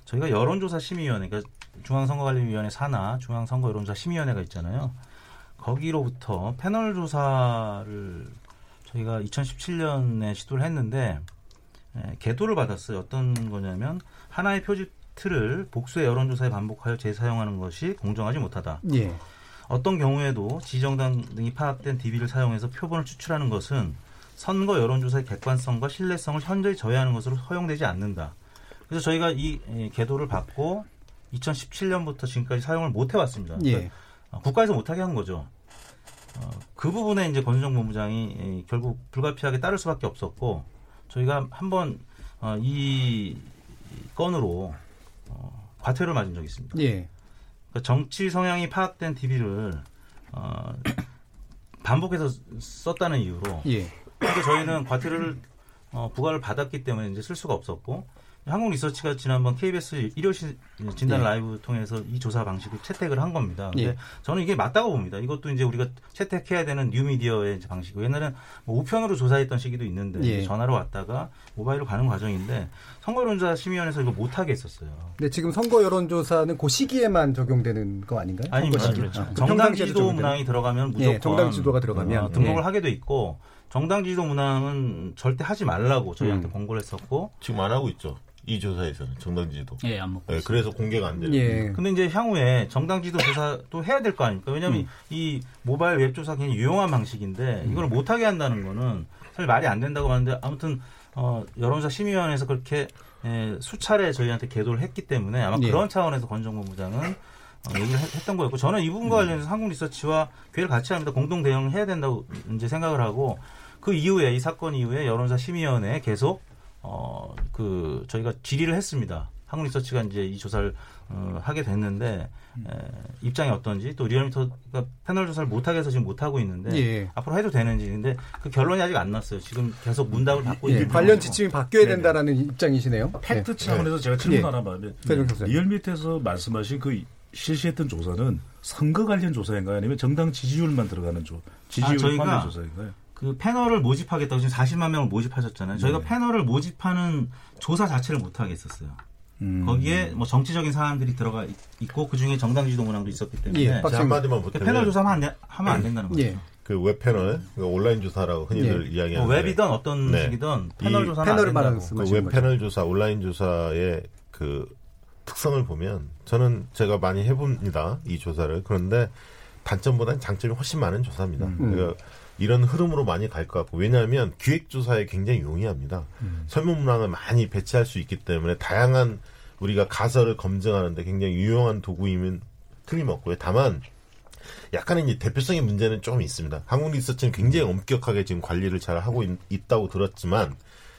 저희가 여론조사 심의위원회, 그러니까 중앙선거관리위원회 산하 중앙선거 여론조사 심의위원회가 있잖아요. 거기로부터 패널 조사를 저희가 2017년에 시도를 했는데 예, 개도를 받았어요. 어떤 거냐면 하나의 표지 틀을 복수의 여론조사에 반복하여 재사용하는 것이 공정하지 못하다. 예. 어떤 경우에도 지정당 등이 파악된 DB를 사용해서 표본을 추출하는 것은 선거 여론조사의 객관성과 신뢰성을 현저히 저해하는 것으로 허용되지 않는다. 그래서 저희가 이 예, 개도를 받고 2017년부터 지금까지 사용을 못 해왔습니다. 예. 어, 국가에서 못하게 한 거죠. 어, 그 부분에 이제 권순정 본부장이 예, 결국 불가피하게 따를 수밖에 없었고 저희가 한번 어, 이 건으로 어, 과태료를 맞은 적이 있습니다. 예. 그러니까 정치 성향이 파악된 DB를 어, 반복해서 썼다는 이유로 예. 근데 저희는 과태료를 어, 부과를 받았기 때문에 이제 쓸 수가 없었고 한국 리서치가 지난번 KBS 일요 시- 진단 예. 라이브 통해서 이 조사 방식을 채택을 한 겁니다. 근데 예. 저는 이게 맞다고 봅니다. 이것도 이제 우리가 채택해야 되는 뉴미디어의 방식이고 옛날에는 뭐 우편으로 조사했던 시기도 있는데 예. 이제 전화로 왔다가 모바일로 가는 과정인데 선거론조사 심의위원회에서 이거 못 하게 했었어요. 근데 지금 선거 여론조사는 그 시기에만 적용되는 거 아닌가요? 아닙니다. 그렇죠. 아, 그 정당 지도. 문항이 들어가면 무조건 예, 정당 지도가 들어가면 어, 등록을 예. 하게 돼 있고 정당 지도 문항은 절대 하지 말라고 저희한테 음. 권고를 했었고 지금 안 하고 있죠. 이 조사에서는 정당지도. 예, 안 먹고 네, 그래서 공개가 안 돼요. 예. 근데 이제 향후에 정당 지도 조사도 해야 될 거 아닙니까? 왜냐하면 음. 이 모바일 웹 조사 굉장히 유용한 방식인데 이걸 못하게 한다는 거는 사실 말이 안 된다고 하는데 아무튼 어, 여론조사 심의위원회에서 그렇게 에, 수차례 저희한테 계도를 했기 때문에 아마 예. 그런 차원에서 권정부 부장은 어, 얘기를 했- 했던 거였고 저는 이 부분과 관련해서 한국 리서치와 괴를 같이 합니다. 공동 대응을 해야 된다고 이제 생각을 하고 그 이후에 이 사건 이후에 여론조사 심의위원회에 계속 어, 그 저희가 질의를 했습니다. 한국리서치가 이제 이 조사를 어, 하게 됐는데 에, 입장이 어떤지 또 리얼미터가 패널 조사를 못하게 해서 지금 못하고 있는데 예. 앞으로 해도 되는지 근데 그 결론이 아직 안 났어요. 지금 계속 문답을 받고 예, 있는 관련. 지침이 바뀌어야 된다라는 입장이시네요. 팩트 예. 차원에서 제가 질문 예. 하나 봐요. 최종 교수님. 리얼미터에서 말씀하신 그 실시했던 조사는 선거 관련 조사인가요? 아니면 정당 지지율만 들어가는 조, 지지율 아, 저희가 관련 조사인가요? 그 패널을 모집하겠다고 지금 40만 명을 모집하셨잖아요. 저희가 네. 패널을 모집하는 조사 자체를 못 하게 했었어요. 음. 거기에 뭐 정치적인 사안들이 들어가 있- 있고 그 중에 정당 지도 문항도 있었기 때문에 예, 한마디만 그 보태면 패널 조사하면 안, 돼- 하면 안 된다는 거죠. 그 웹 패널, 그 온라인 조사라고 흔히들 예. 이야기하는 뭐 웹이든 어떤 식이든 패널 조사는 안 된다고. 그 웹 패널 조사, 온라인 조사의 그 특성을 보면 저는 제가 많이 해봅니다 이 조사를 그런데 단점보다는 장점이 훨씬 많은 조사입니다. 음. 그러니까 이런 흐름으로 많이 갈 것 같고 왜냐하면 기획 조사에 굉장히 용이합니다. 설문 문항을 많이 배치할 수 있기 때문에 다양한 우리가 가설을 검증하는데 굉장히 유용한 도구임엔 틀림없고요. 다만 약간의 이제 대표성의 문제는 조금 있습니다. 한국 리서치는 굉장히 엄격하게 지금 관리를 잘 하고 있, 다고 들었지만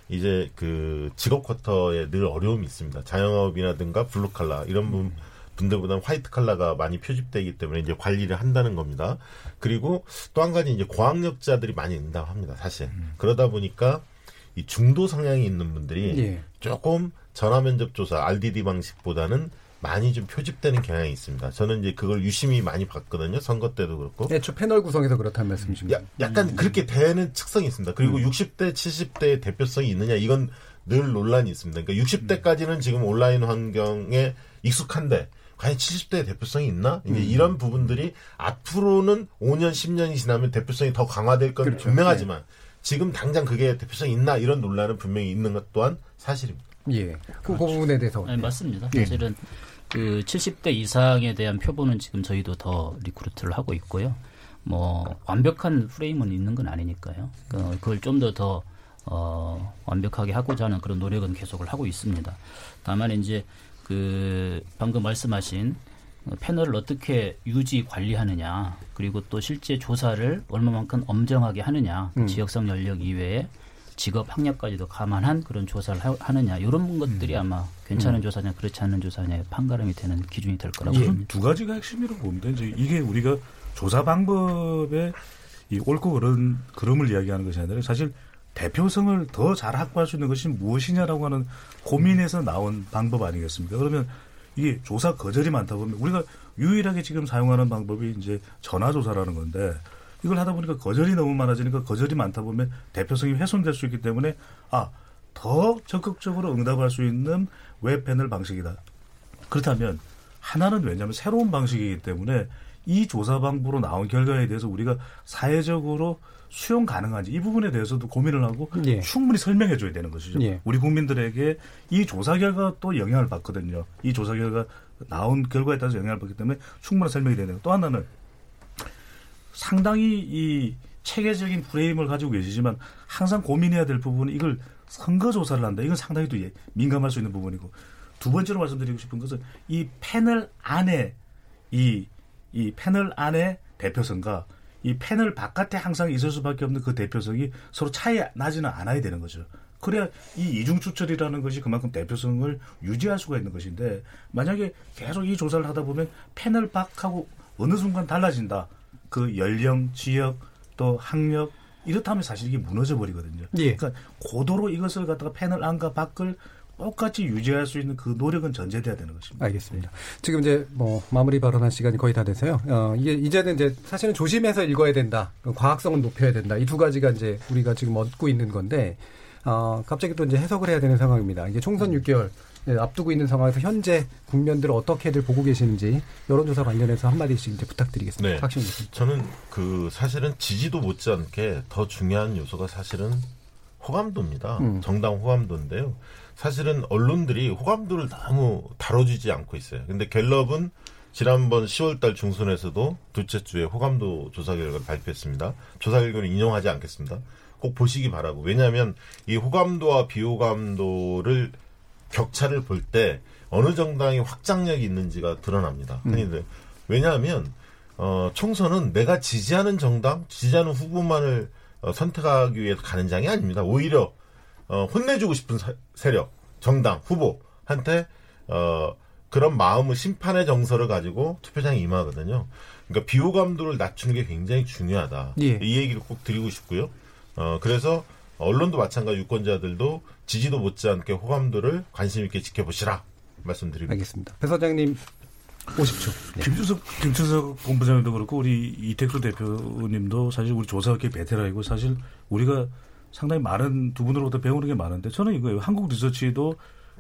이제 그 직업 쿼터에 늘 어려움이 있습니다. 자영업이라든가 블루 칼라 이런 분, 분들보다는 화이트 칼라가 많이 표집되기 때문에 이제 관리를 한다는 겁니다. 그리고 또 한 가지 이제 고학력자들이 많이 응답합니다. 사실 그러다 보니까 이 중도 성향이 있는 분들이 예. 조금 전화 면접 조사 RDD 방식보다는 많이 좀 표집되는 경향이 있습니다. 저는 이제 그걸 유심히 많이 봤거든요. 선거 때도 그렇고. 애초 패널 구성에서 그렇다는 말씀이십니다. 약간 그렇게 되는 특성이 있습니다. 그리고 60대, 70대의 대표성이 있느냐 이건 늘 논란이 있습니다. 그러니까 60대까지는 지금 온라인 환경에 익숙한데 과연 70대의 대표성이 있나? 이제 음. 이런 부분들이 앞으로는 5년, 10년이 지나면 대표성이 더 강화될 건 그렇죠. 분명하지만 지금 당장 그게 대표성이 있나 이런 논란은 분명히 있는 것 또한 사실입니다. 예. 그, 그 부분에 대해서. 네, 맞습니다. 예. 사실은 그 70대 이상에 대한 표본은 지금 저희도 더 recruit를 하고 있고요. 뭐 완벽한 프레임은 있는 건 아니니까요. 그, 그걸 좀더더 어, 완벽하게 하고자 하는 그런 노력은 계속을 하고 있습니다. 다만 이제 그 방금 말씀하신 패널을 어떻게 유지 관리하느냐 그리고 또 실제 조사를 얼마만큼 엄정하게 하느냐 그 음. 지역성 연령 이외에 직업 학력까지도 감안한 그런 조사를 하, 느냐 이런 것들이 아마 괜찮은 음. 조사냐 그렇지 않은 조사냐의 판가름이 되는 기준이 될 거라고 봅니다. 두 가지가 핵심이라고 봅니다. 이제 이게 우리가 조사 방법의 이 옳고 그른 그름을 이야기하는 것이 아니라 사실 대표성을 더 잘 확보할 수 있는 것이 무엇이냐라고 하는 고민에서 나온 방법 아니겠습니까? 그러면 이게 조사 거절이 많다 보면 우리가 유일하게 지금 사용하는 방법이 이제 전화 조사라는 건데 이걸 하다 보니까 거절이 너무 많아지니까 거절이 많다 보면 대표성이 훼손될 수 있기 때문에 아 더 적극적으로 응답할 수 있는 웹 패널 방식이다. 그렇다면 하나는 왜냐하면 새로운 방식이기 때문에 이 조사 방법으로 나온 결과에 대해서 우리가 사회적으로 수용 가능한지 이 부분에 대해서도 고민을 하고 예. 충분히 설명해 줘야 되는 것이죠. 예. 우리 국민들에게 이 조사 결과가 또 영향을 받거든요. 이 조사 결과 나온 결과에 따라서 영향을 받기 때문에 충분한 설명이 되는 또 하나는 상당히 이 체계적인 프레임을 가지고 계시지만 항상 고민해야 될 부분은 이걸 선거 조사를 한다. 이건 상당히 또 예- 민감할 수 있는 부분이고 두 번째로 말씀드리고 싶은 것은 이 패널 안에 이, 이 패널 안에 대표성과 이 패널 바깥에 항상 있을 수밖에 없는 그 대표성이 서로 차이 나지는 않아야 되는 거죠. 그래야 이 이중 추천이라는 것이 그만큼 대표성을 유지할 수가 있는 것인데 만약에 계속 이 조사를 하다 보면 패널 밖하고 어느 순간 달라진다. 그 연령, 지역, 또 학력 이렇다면 사실 이게 무너져 버리거든요. 예. 그러니까 고도로 이것을 갖다가 패널 안과 밖을 똑같이 유지할 수 있는 그 노력은 전제돼야 되는 것입니다. 알겠습니다. 지금 이제 뭐 마무리 발언할 시간이 거의 다 돼서요. 어, 이게 이제는 이제 사실은 조심해서 읽어야 된다. 과학성은 높여야 된다. 이 두 가지가 이제 우리가 지금 얻고 있는 건데 어, 갑자기 또 이제 해석을 해야 되는 상황입니다. 이게 총선 6개월 예, 앞두고 있는 상황에서 현재 국면들을 어떻게들 보고 계시는지 여론조사 관련해서 한마디씩 이제 부탁드리겠습니다. 네. 박시영 교수님. 저는 그 사실은 지지도 못지않게 더 중요한 요소가 사실은 호감도입니다. 음. 정당 호감도인데요. 사실은 언론들이 호감도를 너무 다뤄주지 않고 있어요. 근데 갤럽은 지난번 10월달 중순에서도 둘째 주에 호감도 조사 결과를 발표했습니다. 조사 결과를 인용하지 않겠습니다. 꼭 보시기 바라고. 왜냐하면 이 호감도와 비호감도를 격차를 볼 때 어느 정당이 확장력이 있는지가 드러납니다. 음. 흔히들. 왜냐하면 어, 총선은 내가 지지하는 정당, 지지하는 후보만을 어, 선택하기 위해서 가는 장이 아닙니다. 오히려 어, 혼내주고 싶은 사- 세력, 정당, 후보한테 어 그런 마음을 심판의 정서를 가지고 투표장에 임하거든요. 그러니까 비호감도를 낮추는 게 굉장히 중요하다. 예. 이 얘기를 꼭 드리고 싶고요. 어 그래서 언론도 마찬가지 유권자들도 지지도 못지않게 호감도를 관심 있게 지켜보시라 말씀드립니다. 알겠습니다. 배 사장님 50초. 네. 김준석 김준석 본부장님도 그렇고 우리 이택수 대표님도 사실 우리 조사학계 베테랑이고 사실 우리가 상당히 많은 두 분으로부터 배우는 게 많은데 저는 이거예요. 한국 리서치도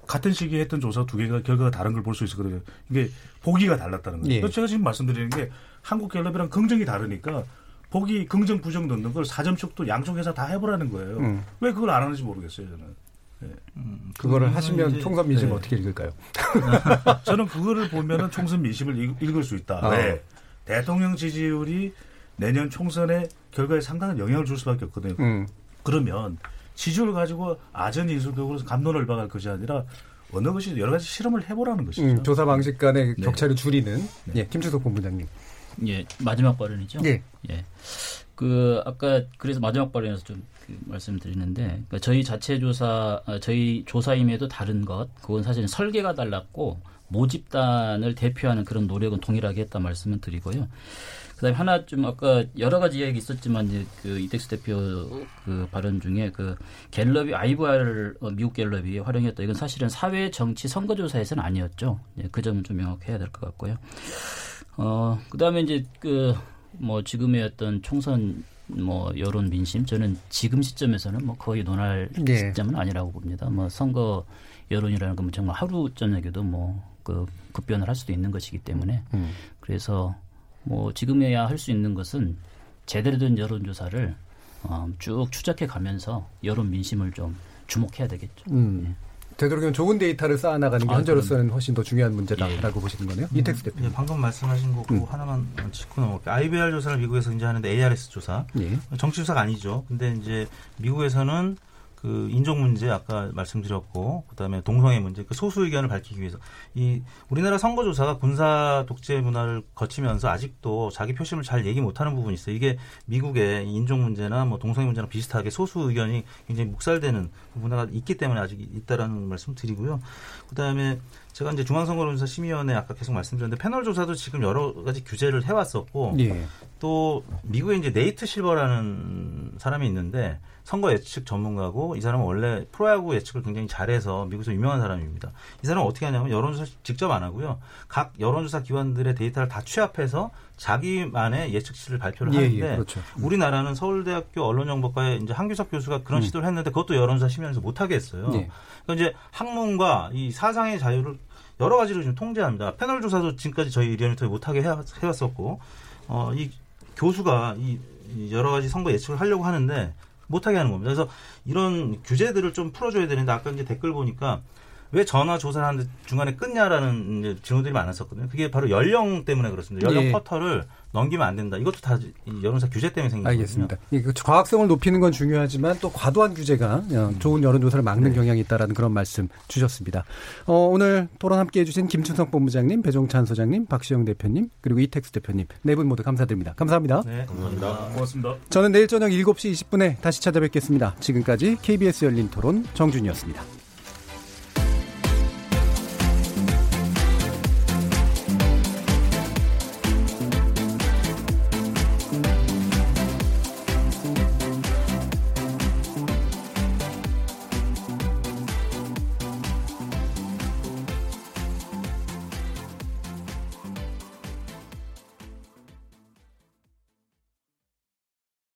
같은 시기에 했던 조사 두 개가 결과가 다른 걸 볼 수 있었거든요. 이게 보기가 달랐다는 거예요. 예. 제가 지금 말씀드리는 게 한국 갤럽이랑 긍정이 다르니까 보기 긍정 부정 넣는 걸 사점축도 양쪽 회사 다 해보라는 거예요. 음. 왜 그걸 안 하는지 모르겠어요 저는. 예. 그거를 하시면 이제- 총선 민심 네. 어떻게 읽을까요? 저는 그거를 보면은 총선 민심을 읽- 읽을 수 있다. 아. 왜? 대통령 지지율이 내년 총선의 결과에 상당한 영향을 줄 수밖에 없거든요. 음. 그러면 지지율 가지고 아전인수격으로 감론을 박을 것이 아니라 어느 것이 여러 가지 실험을 해보라는 것이죠. 음, 조사 방식 간의 네. 격차를 줄이는 예, 김주석 본부장님. 예, 마지막 발언이죠. 예. 예. 그 아까 그래서 마지막 발언에서 좀 그 말씀드리는데 그러니까 저희 자체 조사 아, 저희 조사임에도 다른 것 그건 사실은 설계가 달랐고 모집단을 대표하는 그런 노력은 동일하게 했다 말씀을 드리고요. 그다음에 하나 좀 아까 여러 가지 이야기 있었지만 이제 그 이택수 대표 그 발언 중에 그 갤럽이 아이브알 어, 미국 갤럽이 활용했다 이건 사실은 사회 정치 선거 조사에서는 아니었죠. 예, 그 점은 좀 명확해야 될 것 같고요. 어 그다음에 이제 그 뭐 지금의 어떤 총선 뭐 여론 민심 저는 지금 시점에서는 뭐 거의 논할 예. 시점은 아니라고 봅니다. 뭐 선거 여론이라는 건 정말 하루 저녁에도 뭐 그 급변을 할 수도 있는 것이기 때문에 음. 그래서 뭐 지금에야 할 수 있는 것은 제대로 된 여론조사를 어, 쭉 추적해 가면서 여론 민심을 좀 주목해야 되겠죠. 음. 되도록이면 좋은 데이터를 쌓아나가는 게 아, 현재로서는 훨씬 더 중요한 문제다라고 보시는 거네요. 이택수 대표. 예, 방금 말씀하신 거고 음. 하나만 짚고 넘어갈게요. IBR 조사를 미국에서 이제 하는데 ARS 조사. 예. 정치 조사가 아니죠. 근데 이제 미국에서는 그 인종 문제 아까 말씀드렸고 그다음에 동성애 문제 그 소수 의견을 밝히기 위해서 이 우리나라 선거 조사가 군사 독재 문화를 거치면서 아직도 자기 표심을 잘 얘기 못하는 부분이 있어요. 이게 미국의 인종 문제나 뭐 동성애 문제랑 비슷하게 소수 의견이 굉장히 묵살되는 문화가 있기 때문에 아직 있다라는 말씀 드리고요. 그다음에 제가 이제 중앙선거론조사 심의위원회 아까 계속 말씀드렸는데 패널 조사도 지금 여러 가지 규제를 해왔었고 예. 또 미국에 이제 네이트 실버라는 사람이 있는데 선거 예측 전문가고 이 사람은 원래 프로야구 예측을 굉장히 잘해서 미국에서 유명한 사람입니다. 이 사람은 어떻게 하냐면 여론조사 직접 안 하고요. 각 여론조사 기관들의 데이터를 다 취합해서 자기만의 예측치를 발표를 예, 예, 하는데 그렇죠. 우리나라는 서울대학교 언론정보과의 이제 한규석 교수가 그런 음. 시도를 했는데 그것도 여론조사 심의하면서 못하게 했어요. 예. 그러니까 이제 학문과 이 사상의 자유를 여러 가지로 지금 통제합니다. 패널 조사도 지금까지 저희 리얼미터에 못하게 해- 해왔었고, 어, 이 교수가 이, 이 여러 가지 선거 예측을 하려고 하는데 못하게 하는 겁니다. 그래서 이런 규제들을 좀 풀어줘야 되는데 아까 이제 댓글 보니까 왜 전화 조사를 하는데 중간에 끊냐라는 이제 질문들이 많았었거든요. 그게 바로 연령 때문에 그렇습니다. 연령 예. 커터를 넘기면 안 된다. 이것도 다이 여론사 규제 때문에 생긴 거거든요. 알겠습니다. 이그 과학성을 높이는 건 중요하지만 또 과도한 규제가 어, 좋은 여론조사를 막는 경향이 있다라는 그런 말씀 주셨습니다. 어, 오늘 토론 함께해 주신 김춘석 본부장님, 배종찬 소장님, 박시영 대표님, 그리고 이택수 대표님 네 분 모두 감사드립니다. 감사합니다. 네, 감사합니다. 고맙습니다. 저는 내일 저녁 7시 20분에 다시 찾아뵙겠습니다. 지금까지 KBS 열린 토론 정준이었습니다.